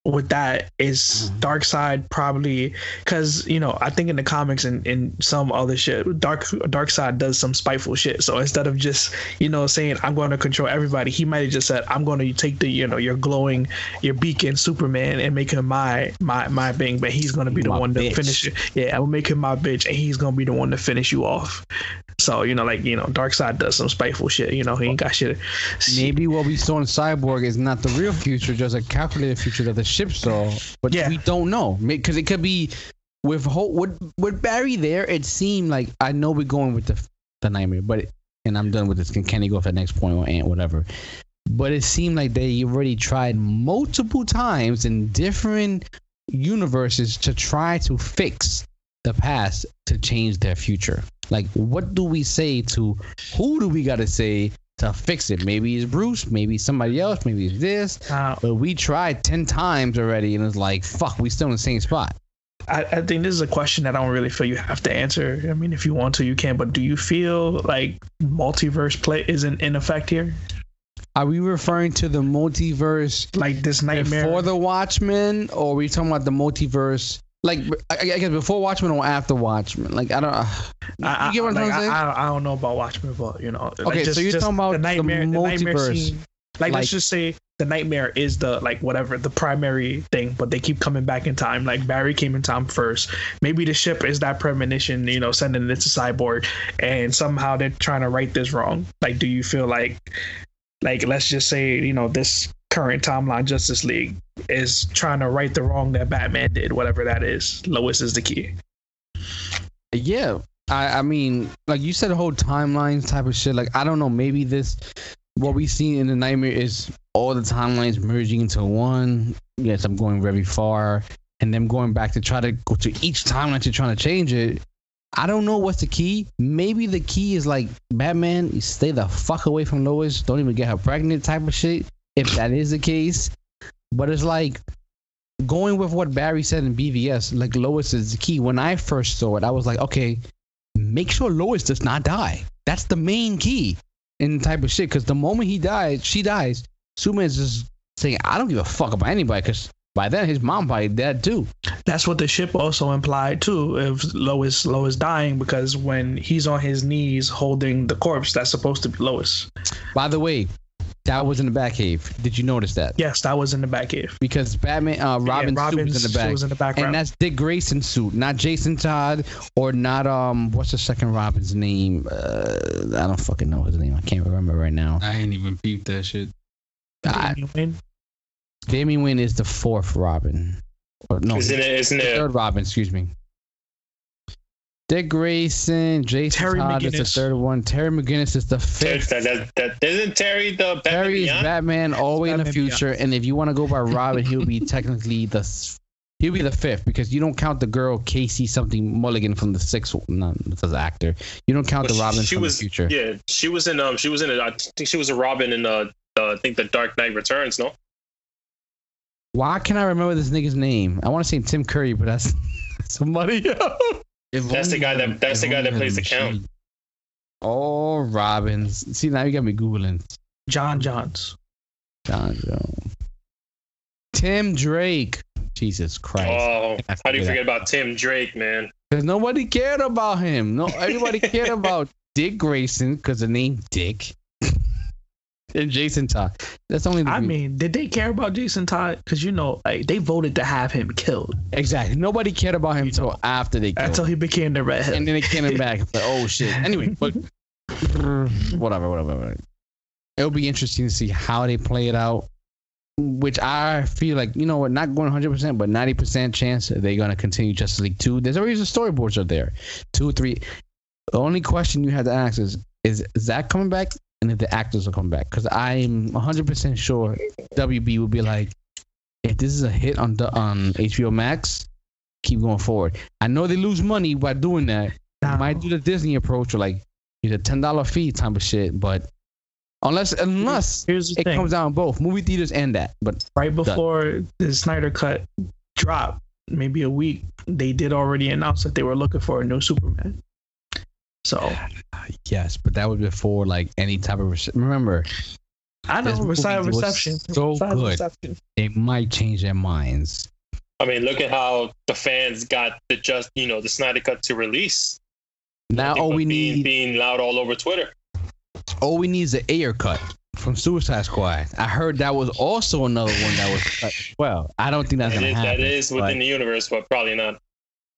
with that is Mhm. Darkseid probably because you know I think in the comics and in some other shit dark Darkseid does some spiteful shit so instead of just you know saying I'm going to control everybody he might have just said I'm going to take the you know your glowing your beacon Superman and make him my my my being but he's going to be the My one bitch. to finish it yeah I will make him my bitch and he's going to be the one to finish you off so you know like you know Darkseid does some spiteful shit you know he ain't got shit Maybe what we saw in Cyborg is not the real future, just a calculated future that the ship saw, but Yeah. we don't know because it could be with Ho- with with Barry there. It seemed like I know we're going with the the nightmare, but and I'm done with this. Can Kenny go for the next point or Ant whatever? But it seemed like they already tried multiple times in different universes to try to fix the past to change their future. Like, what do we say to who do we got to say to fix it? Maybe it's Bruce, maybe it's somebody else, maybe it's this. Uh, But we tried 10 times already and it's like, fuck, we still in the same spot. I, I think this is a question that I don't really feel you have to answer. I mean, if you want to, you can. But do you feel like multiverse play isn't in effect here? Are we referring to the multiverse Like this nightmare. for the Watchmen or are we talking about the multiverse? Like, I, I guess before Watchmen or after Watchmen? Like, I don't uh, I, you get what I'm like, trying to say? I, I, I don't know about Watchmen, but you know. like, Okay, so you're talking about the nightmare multiverse. scene. Like, Like- let's just say the nightmare is the like whatever the primary thing, but they keep coming back in time. Like Barry came in time first. Maybe the ship is that premonition, you know, sending it to Cyborg, and somehow they're trying to right this wrong. Like, do you feel like, like, let's just say, you know, this current timeline Justice League is trying to right the wrong that Batman did, whatever that is. Lois is the key. Yeah, I, I mean, like you said, the whole timelines type of shit. Like I don't know, maybe this what we see in the nightmare is all the timelines merging into one. Yes, I'm going very far, and them going back to try to go to each timeline to trying to change it. I don't know what's the key. Maybe the key is like Batman, stay the fuck away from Lois. Don't even get her pregnant type of shit. If that is the case, but it's like going with what Barry said in BVS, like Lois is the key. When I first saw it, I was like, okay, make sure Lois does not die. That's the main key in type of shit. Because the moment he dies, she dies. Superman's just saying, I don't give a fuck about anybody. Because by then, his mom probably dead too. That's what the ship also implied too. If Lois Lois dying because when he's on his knees holding the corpse, that's supposed to be Lois. By the way, That was in the Batcave. Did you notice that? Yes, that was in the Batcave. Because Batman, uh, Robin's, yeah, suit was in the back. was in the background. and that's Dick Grayson's suit, not Jason Todd or not um what's the second Robin's name? Uh, I don't fucking know his name. I can't remember right now. I ain't even peeped that shit. I, Damian Wayne. Damian Wayne is the fourth Robin. Or, no, Isn't it? Isn't the it? third Robin. Excuse me. Dick Grayson, Jason Terry Todd is the third one. Terry McGinnis is the fifth. that, that, that, isn't Terry the Batman Terry is Batman all the in the Batman future, and if you want to go by Robin, he'll be technically the he'll be the fifth because you don't count the girl Casey something Mulligan from the sixth. No, the actor. You don't count But the Robin she from was, the future. Yeah, she was in. Um, she was in. A, I think she was a Robin in. Uh, uh, I think the Dark Knight Returns. No, Why can I remember this nigga's name? I want to say Tim Curry, but that's somebody else. If That's the guy that- that's the guy that plays the count. Oh, Robbins. See now you got me googling. John Johns. John Jones. Tim Drake. Jesus Christ. oh, how do you forget forget about Tim Drake, man? Because nobody cared about him. No, everybody cared about Dick Grayson because the name Dick. And Jason Todd. That's only. The I mean, did they care about Jason Todd? Because you know, like they voted to have him killed exactly. Nobody cared about him until after they killed. until him. he became the redhead. and then they came back. It's like, oh shit. Anyway, but whatever, whatever, whatever. It'll be interesting to see how they play it out. Which I feel like, you know what, not going 100%, but 90% chance they're going to continue Justice League 2. There's already the storyboards are there. Two, three. The only question you have to ask is, is Zack coming back? And if the actors will come back? Because I'm 100% sure WB will be like, if this is a hit on, the, on HBO Max, keep going forward. I know they lose money by doing that, Now, might do the Disney approach or like use a ten dollar fee type of shit, but unless unless here's the it thing: comes down both movie theaters and that. But right before the Snyder Cut dropped, maybe a week, they did already announce that they were looking for a new Superman. So yes, but that was before like any type of rece- remember I know This movie was reception. so Side good. reception. they might change their minds. I mean, look at how the fans got the just you know the Snyder Cut to release. Now Nothing all we being, need being loud all over Twitter. all we need is an Ayer cut from Suicide Squad. I heard that was also another one that was cut as well. I don't think that's It gonna is, happen. that is within the universe, but probably not.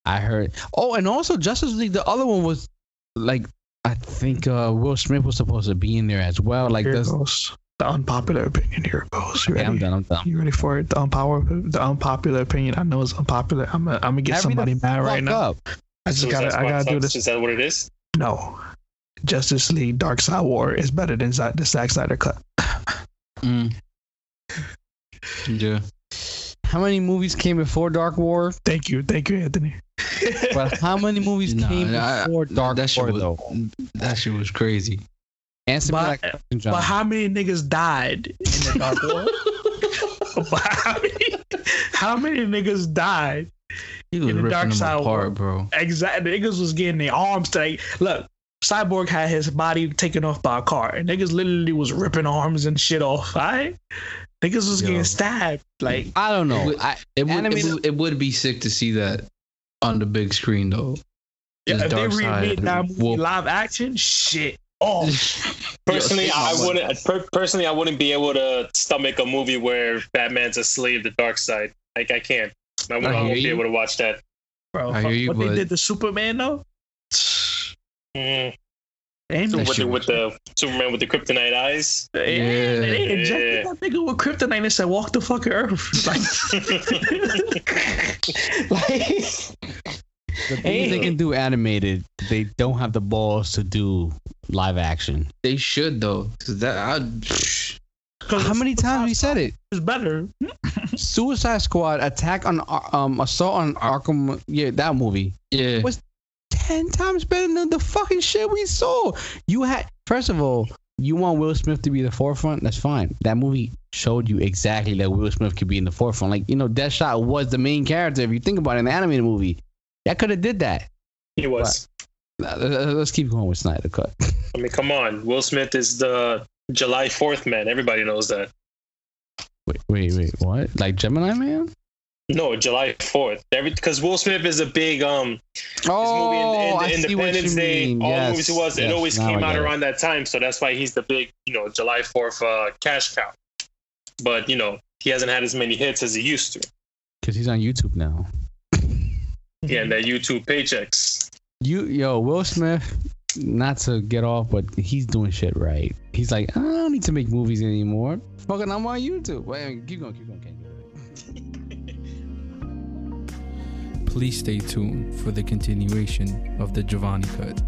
I heard. Oh, and also Justice League. The other one was like I think uh, Will Smith was supposed to be in there as well. Like Here this. goes the unpopular opinion. Here goes. You Okay, I'm ready? done. I'm done. You ready for it? The unpopular, the unpopular opinion. I know it's unpopular. I'm gonna, I'm gonna get Hurry somebody mad right fuck now. I just Suicide gotta, I gotta do this. Is that what it is? No, Justice League Darkseid War is better than Zack- the Zack Snyder cut. Mm. Yeah. How many movies came before Dark War? Thank you, thank you, Anthony. But how many movies Nah, came I- before Dark that shit War was though? that shit was crazy. Answer me But- that question, John. But how many niggas died in the Dark War? But how, many, how many niggas died? He was In the ripping Dark them Side apart, War. bro. Exactly, niggas was getting their arms to look. Cyborg had his body taken off by a car, and niggas literally was ripping arms and shit off. Right? Niggas was Yo. getting stabbed. Like I don't know. It would- I, It would, it would it would be sick to see that on the big screen though. yeah, if they Dark Side remade that movie whoop. live action, shit. Oh, Personally, Yo, I wouldn't. Per- personally, I wouldn't be able to stomach a movie where Batman's a slave to the dark side. Like I can't. I won't, I I won't hear be able to watch that. bro, I hear you, what but- they did to Superman though? Mm. Ain't So no with, the, with the Superman with the kryptonite eyes. Yeah, they Yeah. injected that nigga with kryptonite and said, "Walk the fuck earth." Like, like the things they can do animated, they don't have the balls to do live action. They should though, cause that I'd, How many times we said it? It's better. Suicide Squad, Attack on um, Assault on Arkham. Yeah, that movie. yeah. What's- Ten times better than the fucking shit we saw. You had first of all, you want Will Smith to be the forefront. That's fine. That movie showed you exactly that Will Smith could be in the forefront. Like you know, Deadshot was the main character. If you think about it, in the animated movie, that could have did that. he was. Uh, Let's keep going with Snyder Cut. I mean, come on. Will Smith is the July Fourth man. Everybody knows that. Wait, wait, wait. What? Like Gemini Man? No, July fourth. Because Will Smith is a big um Oh, in, in, I see what Independence Day. mean. All yes, movies he was, it always now came out it. around that time. So that's why he's the big, you know, July fourth uh, cash cow. But you know, he hasn't had as many hits as he used to. because he's on YouTube now. Yeah, and that YouTube paychecks. You yo, Will Smith, not to get off, but he's doing shit right. He's like, I don't need to make movies anymore. Fucking, I'm on YouTube. Wait, keep going, keep going, keep going. Please stay tuned for the continuation of the Giovanni Cut.